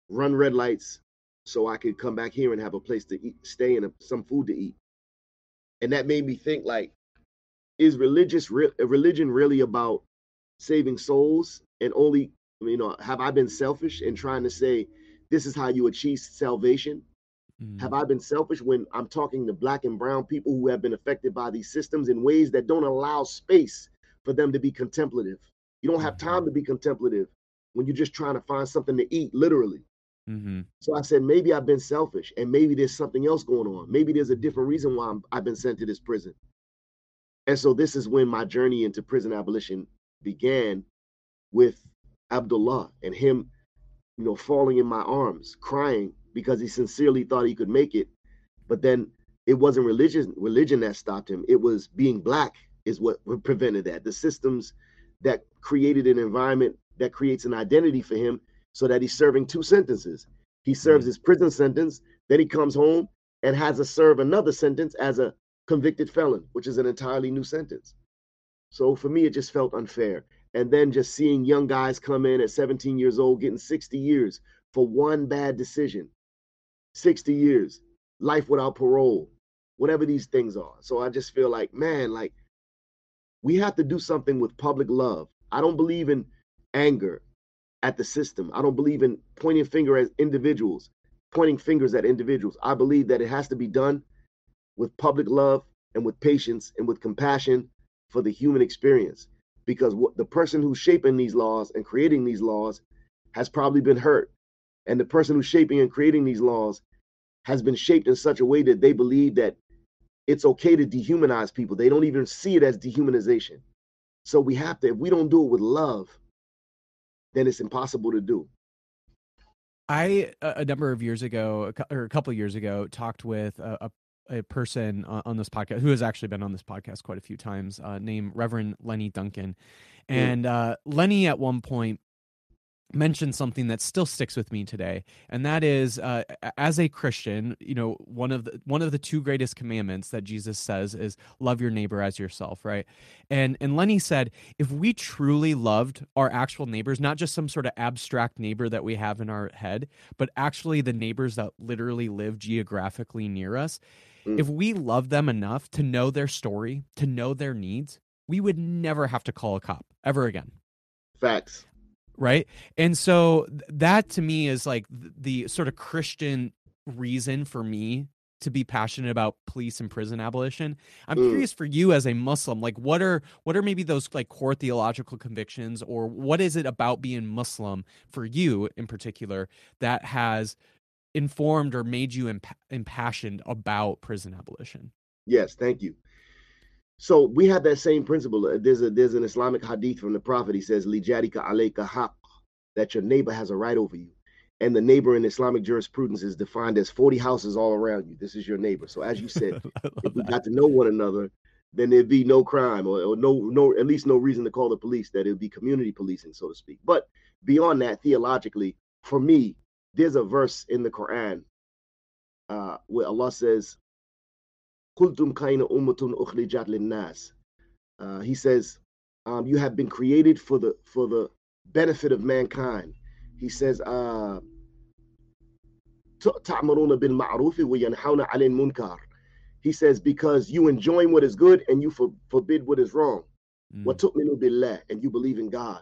run red lights, so I could come back here and have a place to eat, stay and a, some food to eat. And that made me think like, is religious re- religion really about saving souls and only you know have i been selfish in trying to say this is how you achieve salvation mm. have i been selfish when i'm talking to black and brown people who have been affected by these systems in ways that don't allow space for them to be contemplative you don't have time mm-hmm. to be contemplative when you're just trying to find something to eat literally mm-hmm. so i said maybe i've been selfish and maybe there's something else going on maybe there's a different reason why i have been sent to this prison and so this is when my journey into prison abolition began with Abdullah and him, you know, falling in my arms, crying because he sincerely thought he could make it. But then it wasn't religion religion that stopped him. It was being black is what prevented that. The systems that created an environment that creates an identity for him so that he's serving two sentences. He serves mm-hmm. his prison sentence, then he comes home and has to serve another sentence as a convicted felon, which is an entirely new sentence. So for me, it just felt unfair. And then just seeing young guys come in at 17 years old getting 60 years for one bad decision 60 years, life without parole, whatever these things are. So I just feel like, man, like we have to do something with public love. I don't believe in anger at the system. I don't believe in pointing finger at individuals, pointing fingers at individuals. I believe that it has to be done with public love and with patience and with compassion for the human experience. Because what the person who's shaping these laws and creating these laws has probably been hurt. And the person who's shaping and creating these laws has been shaped in such a way that they believe that it's okay to dehumanize people. They don't even see it as dehumanization. So we have to if we don't do it with love then it's impossible to do. I a number of years ago, or a couple of years ago, talked with a, a person uh, on this podcast who has actually been on this podcast quite a few times, uh, named Reverend Lenny Duncan. And uh, Lenny at one point mentioned something that still sticks with me today and that is uh, as a christian you know one of the one of the two greatest commandments that jesus says is love your neighbor as yourself right and and lenny said if we truly loved our actual neighbors not just some sort of abstract neighbor that we have in our head but actually the neighbors that literally live geographically near us Mm. If we love them enough to know their story, to know their needs, we would never have to call a cop ever again. Facts. Right. And so that to me is like the sort of Christian reason for me to be passionate about police and prison abolition. I'm mm. curious for you as a Muslim, like what are what are maybe those like core theological convictions or what is it about being Muslim for you in particular that has informed or made you imp- impassioned about prison abolition? Yes, thank you. So we have that same principle. Uh, there's a there's an Islamic hadith from the Prophet. He says, "Lijadika alayka haq," that your neighbor has a right over you, and the neighbor in Islamic jurisprudence is defined as 40 houses all around you. This is your neighbor. So as you said, if we got to know one another, then there'd be no crime or, or, no no at least no reason to call the police. That it'd be community policing, so to speak. But beyond that, theologically, for me, there's a verse in the Quran uh, where Allah says, "Kultum kaina ummatun ukhrijat linnas." Uh, he says, um, "You have been created for the for the benefit of mankind." He says, uh, "Ta'maruna bil ma'ruf wa yanhauna 'anil munkar." He says, "Because you enjoin what is good and you for, forbid what is wrong." What took me billah, and you believe in God.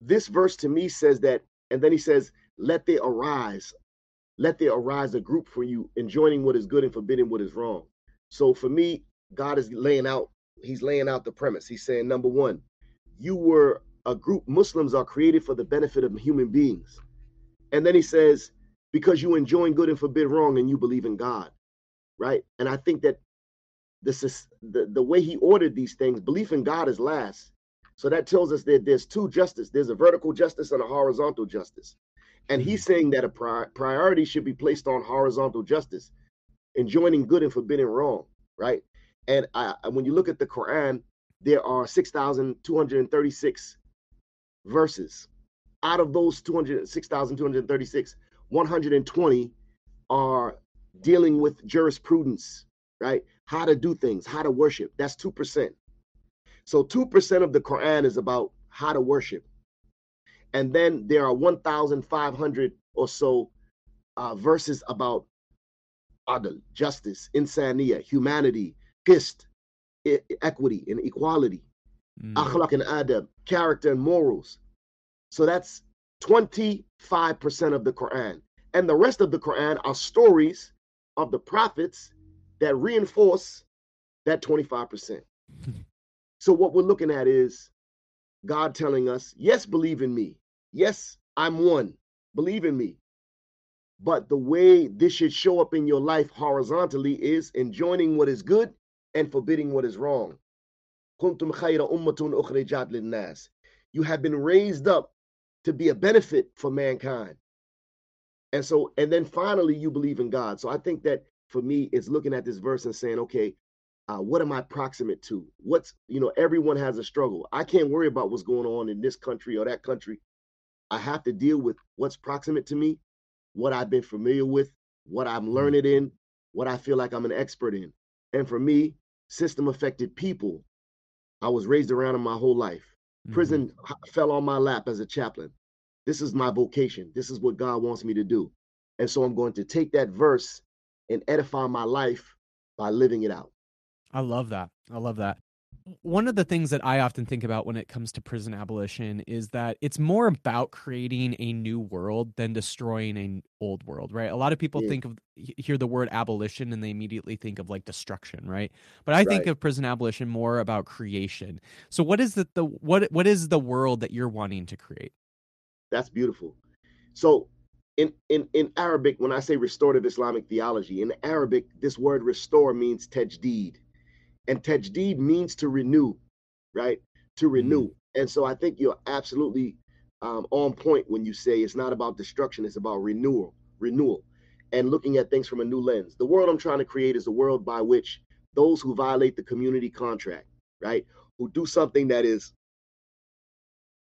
This verse to me says that, and then he says, "Let there arise let there arise a group for you enjoining what is good and forbidding what is wrong. So for me, God is laying out, he's laying out the premise. He's saying, number one, you were a group, Muslims are created for the benefit of human beings. And then he says, because you enjoin good and forbid wrong and you believe in God. Right. And I think that this is the, the way he ordered these things, belief in God is last. So that tells us that there's two justice. There's a vertical justice and a horizontal justice. And he's saying that a pri- priority should be placed on horizontal justice, enjoining good and forbidding wrong, right? And I, when you look at the Quran, there are 6,236 verses. Out of those 6,236, 120 are dealing with jurisprudence, right? How to do things, how to worship. That's 2%. So 2% of the Quran is about how to worship. And then there are 1,500 or so uh, verses about adl, justice, insania, humanity, qist, e- equity, and equality, mm. akhlaq and adab, character and morals. So that's 25% of the Quran. And the rest of the Quran are stories of the prophets that reinforce that 25%. so what we're looking at is God telling us, yes, believe in me. Yes, I'm one. Believe in me. But the way this should show up in your life horizontally is enjoining what is good and forbidding what is wrong. You have been raised up to be a benefit for mankind. And so, and then finally, you believe in God. So I think that for me, it's looking at this verse and saying, okay, uh, what am I proximate to? What's, you know, everyone has a struggle. I can't worry about what's going on in this country or that country. I have to deal with what's proximate to me, what I've been familiar with, what I'm learned learning in, what I feel like I'm an expert in. And for me, system affected people, I was raised around in my whole life. Mm-hmm. Prison fell on my lap as a chaplain. This is my vocation. This is what God wants me to do. And so I'm going to take that verse and edify my life by living it out. I love that. I love that one of the things that I often think about when it comes to prison abolition is that it's more about creating a new world than destroying an old world, right? A lot of people yeah. think of hear the word abolition and they immediately think of like destruction, right? But I right. think of prison abolition more about creation. So what is the, the what what is the world that you're wanting to create? That's beautiful. So in, in, in Arabic, when I say restorative Islamic theology, in Arabic, this word restore means tajdeed and tajdeed means to renew, right? To renew. Mm-hmm. And so I think you're absolutely um, on point when you say it's not about destruction, it's about renewal, renewal, and looking at things from a new lens. The world I'm trying to create is a world by which those who violate the community contract, right, who do something that is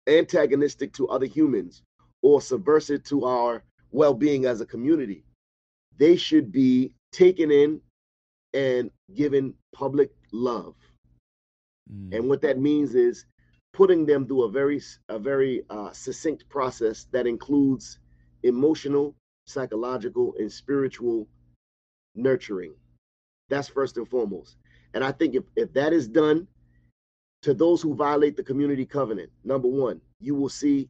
antagonistic to other humans or subversive to our well-being as a community, they should be taken in and given public love. Mm. And what that means is putting them through a very a very uh, succinct process that includes emotional, psychological, and spiritual nurturing. That's first and foremost. And I think if, if that is done to those who violate the community covenant, number one, you will see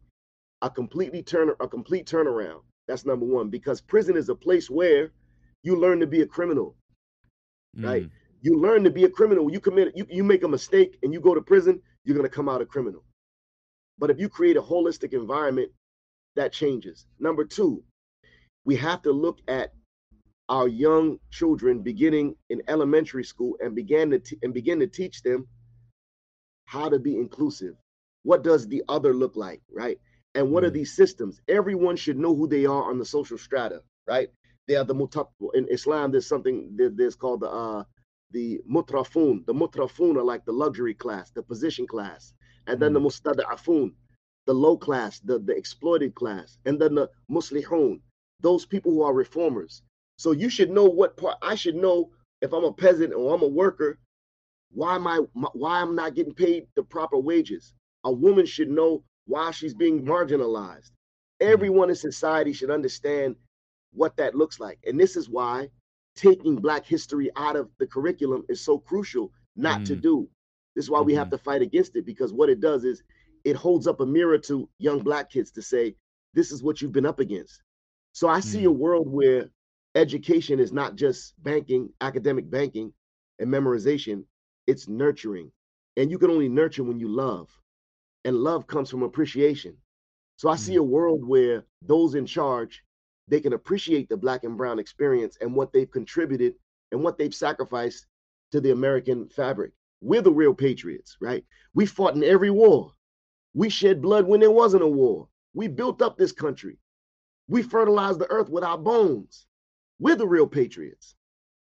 a completely turn a complete turnaround. That's number one, because prison is a place where you learn to be a criminal, mm. right? You learn to be a criminal. You commit, you, you make a mistake and you go to prison, you're going to come out a criminal. But if you create a holistic environment, that changes. Number two, we have to look at our young children beginning in elementary school and begin to t- and begin to teach them how to be inclusive. What does the other look like, right? And what mm. are these systems? Everyone should know who they are on the social strata, right? They are the mutab in Islam. There's something there's called the uh, the mutrafun. The mutrafun are like the luxury class, the position class, and then mm. the mustada'afun, the low class, the, the exploited class, and then the muslihun, those people who are reformers. So you should know what part I should know if I'm a peasant or I'm a worker, why am I why I'm not getting paid the proper wages. A woman should know why she's being marginalized. Mm-hmm. Everyone in society should understand what that looks like. And this is why taking black history out of the curriculum is so crucial not mm. to do. This is why mm-hmm. we have mm-hmm. to fight against it because what it does is it holds up a mirror to young black kids to say, this is what you've been up against. So I see mm. a world where education is not just banking, academic banking, and memorization, it's nurturing. And you can only nurture when you love. And love comes from appreciation. So I see a mm-hmm. world where those in charge, they can appreciate the black and brown experience and what they've contributed and what they've sacrificed to the American fabric. We're the real patriots, right? We fought in every war. We shed blood when there wasn't a war. We built up this country. We fertilized the earth with our bones. We're the real patriots.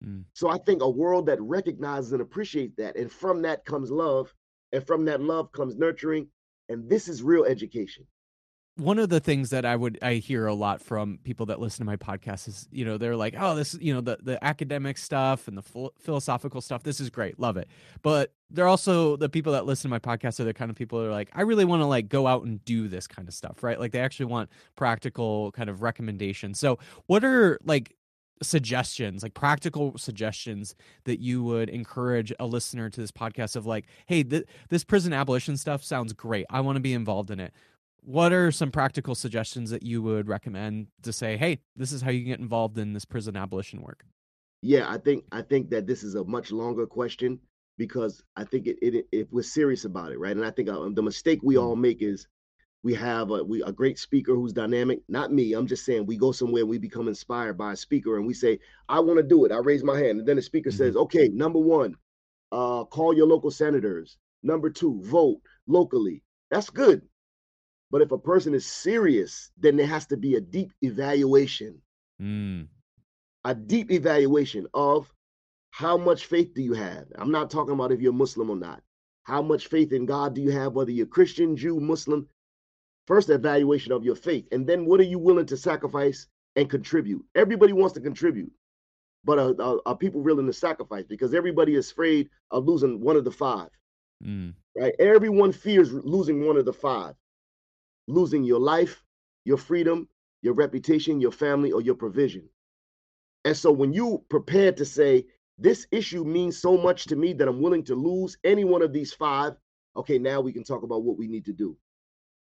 Mm. So I think a world that recognizes and appreciates that, and from that comes love, and from that love comes nurturing, and this is real education one of the things that I would I hear a lot from people that listen to my podcast is you know they're like oh this you know the the academic stuff and the philosophical stuff this is great love it. But they're also the people that listen to my podcast are the kind of people that are like I really want to like go out and do this kind of stuff right? Like they actually want practical kind of recommendations. So what are like suggestions like practical suggestions that you would encourage a listener to this podcast of like hey th- this prison abolition stuff sounds great. I want to be involved in it what are some practical suggestions that you would recommend to say hey this is how you can get involved in this prison abolition work yeah i think i think that this is a much longer question because i think it, it if we're serious about it right and i think uh, the mistake we all make is we have a, we, a great speaker who's dynamic. Not me. I'm just saying we go somewhere we become inspired by a speaker and we say, I want to do it. I raise my hand. And then the speaker mm-hmm. says, okay, number one, uh, call your local senators. Number two, vote locally. That's good. But if a person is serious, then there has to be a deep evaluation. Mm. A deep evaluation of how much faith do you have? I'm not talking about if you're Muslim or not. How much faith in God do you have, whether you're Christian, Jew, Muslim? First, evaluation of your faith, and then what are you willing to sacrifice and contribute? Everybody wants to contribute, but are, are, are people willing to sacrifice? Because everybody is afraid of losing one of the five. Mm. Right? Everyone fears losing one of the five, losing your life, your freedom, your reputation, your family, or your provision. And so when you prepare to say, this issue means so much to me that I'm willing to lose any one of these five, okay, now we can talk about what we need to do.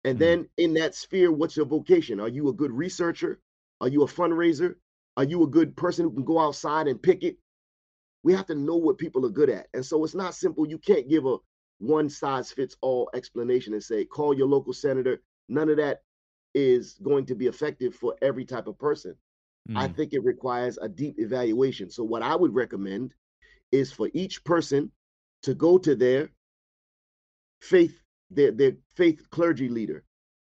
And mm-hmm. then in that sphere, what's your vocation? Are you a good researcher? Are you a fundraiser? Are you a good person who can go outside and pick it? We have to know what people are good at. And so it's not simple. You can't give a one size fits all explanation and say, call your local senator. None of that is going to be effective for every type of person. Mm. I think it requires a deep evaluation. So, what I would recommend is for each person to go to their faith their, their faith clergy leader.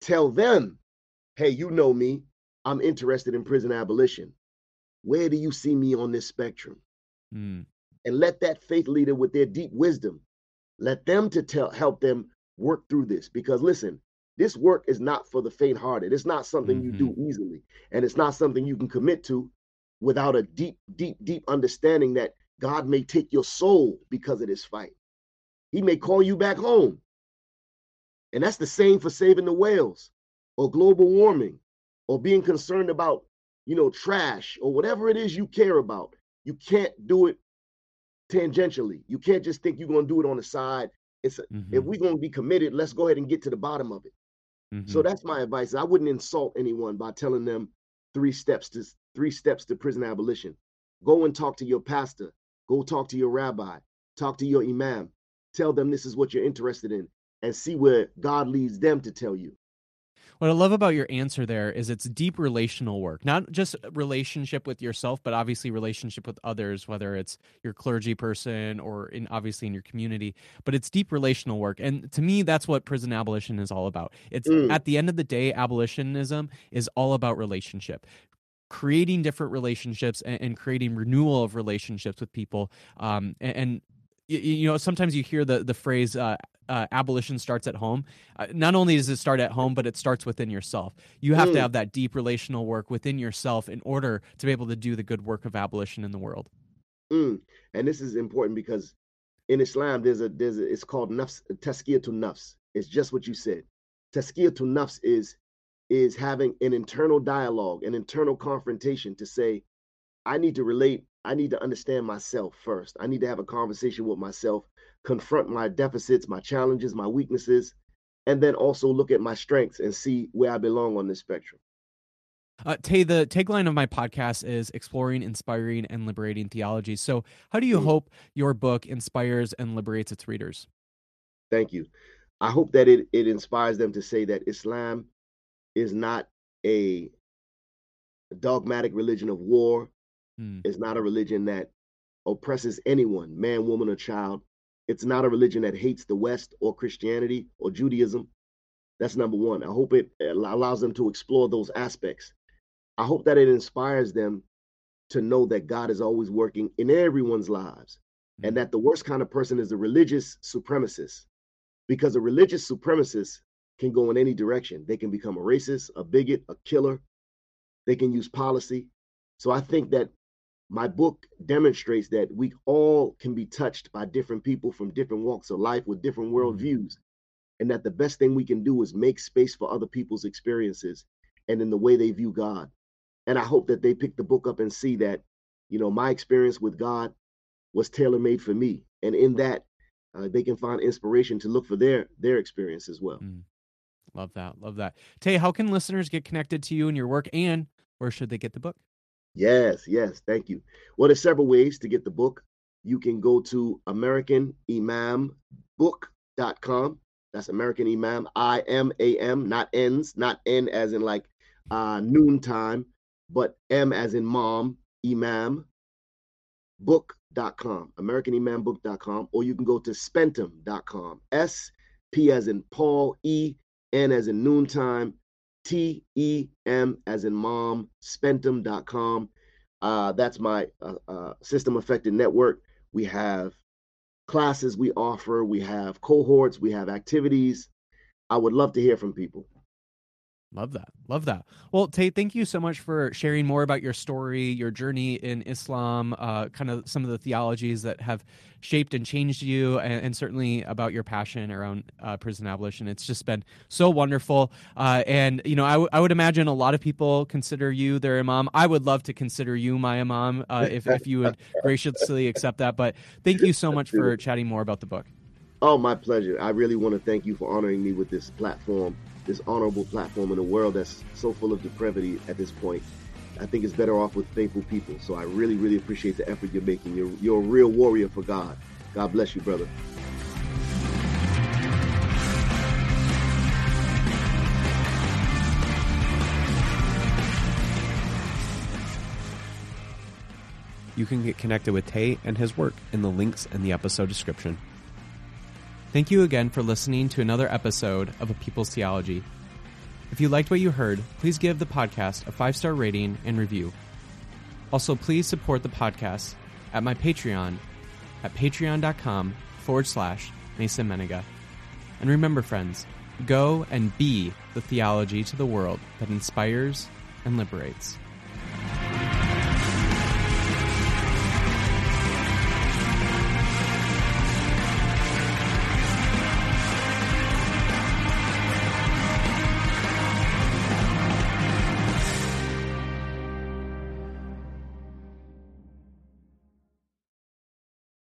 Tell them, hey, you know me. I'm interested in prison abolition. Where do you see me on this spectrum? Mm. And let that faith leader with their deep wisdom, let them to tell help them work through this. Because listen, this work is not for the faint-hearted. It's not something mm-hmm. you do mm-hmm. easily. And it's not something you can commit to without a deep, deep, deep understanding that God may take your soul because of this fight. He may call you back home. And that's the same for saving the whales or global warming or being concerned about, you know, trash or whatever it is you care about. You can't do it tangentially. You can't just think you're going to do it on the side. It's a, mm-hmm. if we're going to be committed, let's go ahead and get to the bottom of it. Mm-hmm. So that's my advice. I wouldn't insult anyone by telling them three steps to three steps to prison abolition. Go and talk to your pastor. Go talk to your rabbi. Talk to your imam. Tell them this is what you're interested in and see where God leads them to tell you. What I love about your answer there is it's deep relational work, not just relationship with yourself, but obviously relationship with others, whether it's your clergy person or in obviously in your community. But it's deep relational work, and to me, that's what prison abolition is all about. It's Mm. at the end of the day, abolitionism is all about relationship creating different relationships and, and creating renewal of relationships with people um, and, and y- y- you know sometimes you hear the the phrase uh, uh, abolition starts at home uh, not only does it start at home but it starts within yourself you have to Mm. have that deep relational work within yourself in order to be able to do the good work of abolition in the world Mm. And this is important because in Islam, there's a there's a, it's called nafs tazkiyah to nafs. It's just what you said. Tazkiyah to nafs is is having an internal dialogue, an internal confrontation to say, I need to relate. I need to understand myself first. I need to have a conversation with myself, confront my deficits, my challenges, my weaknesses, and then also look at my strengths and see where I belong on this spectrum. uh, tay the tagline of my podcast is exploring inspiring and liberating theology so how do you Mm. hope your book inspires and liberates its readers Thank you. I hope that it, it inspires them to say that Islam is not a dogmatic religion of war. Mm. It's not a religion that oppresses anyone, man, woman, or child. It's not a religion that hates the West or Christianity or Judaism. That's number one. I hope it allows them to explore those aspects. I hope that it inspires them to know that God is always working in everyone's lives and that the worst kind of person is a religious supremacist because a religious supremacist can go in any direction. They can become a racist, a bigot, a killer. They can use policy. So I think that my book demonstrates that we all can be touched by different people from different walks of life with different worldviews. And that the best thing we can do is make space for other people's experiences and in the way they view God. And I hope that they pick the book up and see that, you know, my experience with God was tailor made for me. And in that, uh, they can find inspiration to look for their their experience as well. Mm. Love that. Love that. Tay, how can listeners get connected to you and your work and where should they get the book? Yes, yes, thank you. Well, there's several ways to get the book. You can go to AmericanImamBook.com. That's American Imam, I M A M, not N's, not N as in like uh, noontime, but M as in mom, Imam, book.com, AmericanImamBook.com, or you can go to Spentem.com, S P as in Paul, E N as in noontime, T E M as in mom, Spentem.com. Uh, that's my uh, uh, system affected network. We have classes we offer, we have cohorts, we have activities. I would love to hear from people. Love that. Love that. Well, Tay, thank you so much for sharing more about your story, your journey in Islam, uh, kind of some of the theologies that have shaped and changed you, and, and certainly about your passion around uh, prison abolition. It's just been so wonderful. Uh, and, you know, I, w- I would imagine a lot of people consider you their imam. I would love to consider you my imam uh, if, if you would graciously accept that. But thank you so much for chatting more about the book. Oh, my pleasure. I really want to thank you for honoring me with this platform, this honorable platform in a world that's so full of depravity at this point. I think it's better off with faithful people. So I really, really appreciate the effort you're making. You're, you're a real warrior for God. God bless you, brother. You can get connected with Tay and his work in the links in the episode description. Thank you again for listening to another episode of A People's Theology. If you liked what you heard, please give the podcast a five star rating and review. Also, please support the podcast at my Patreon at patreon.com forward slash Mason Mennenga. And remember, friends, go and be the theology to the world that inspires and liberates.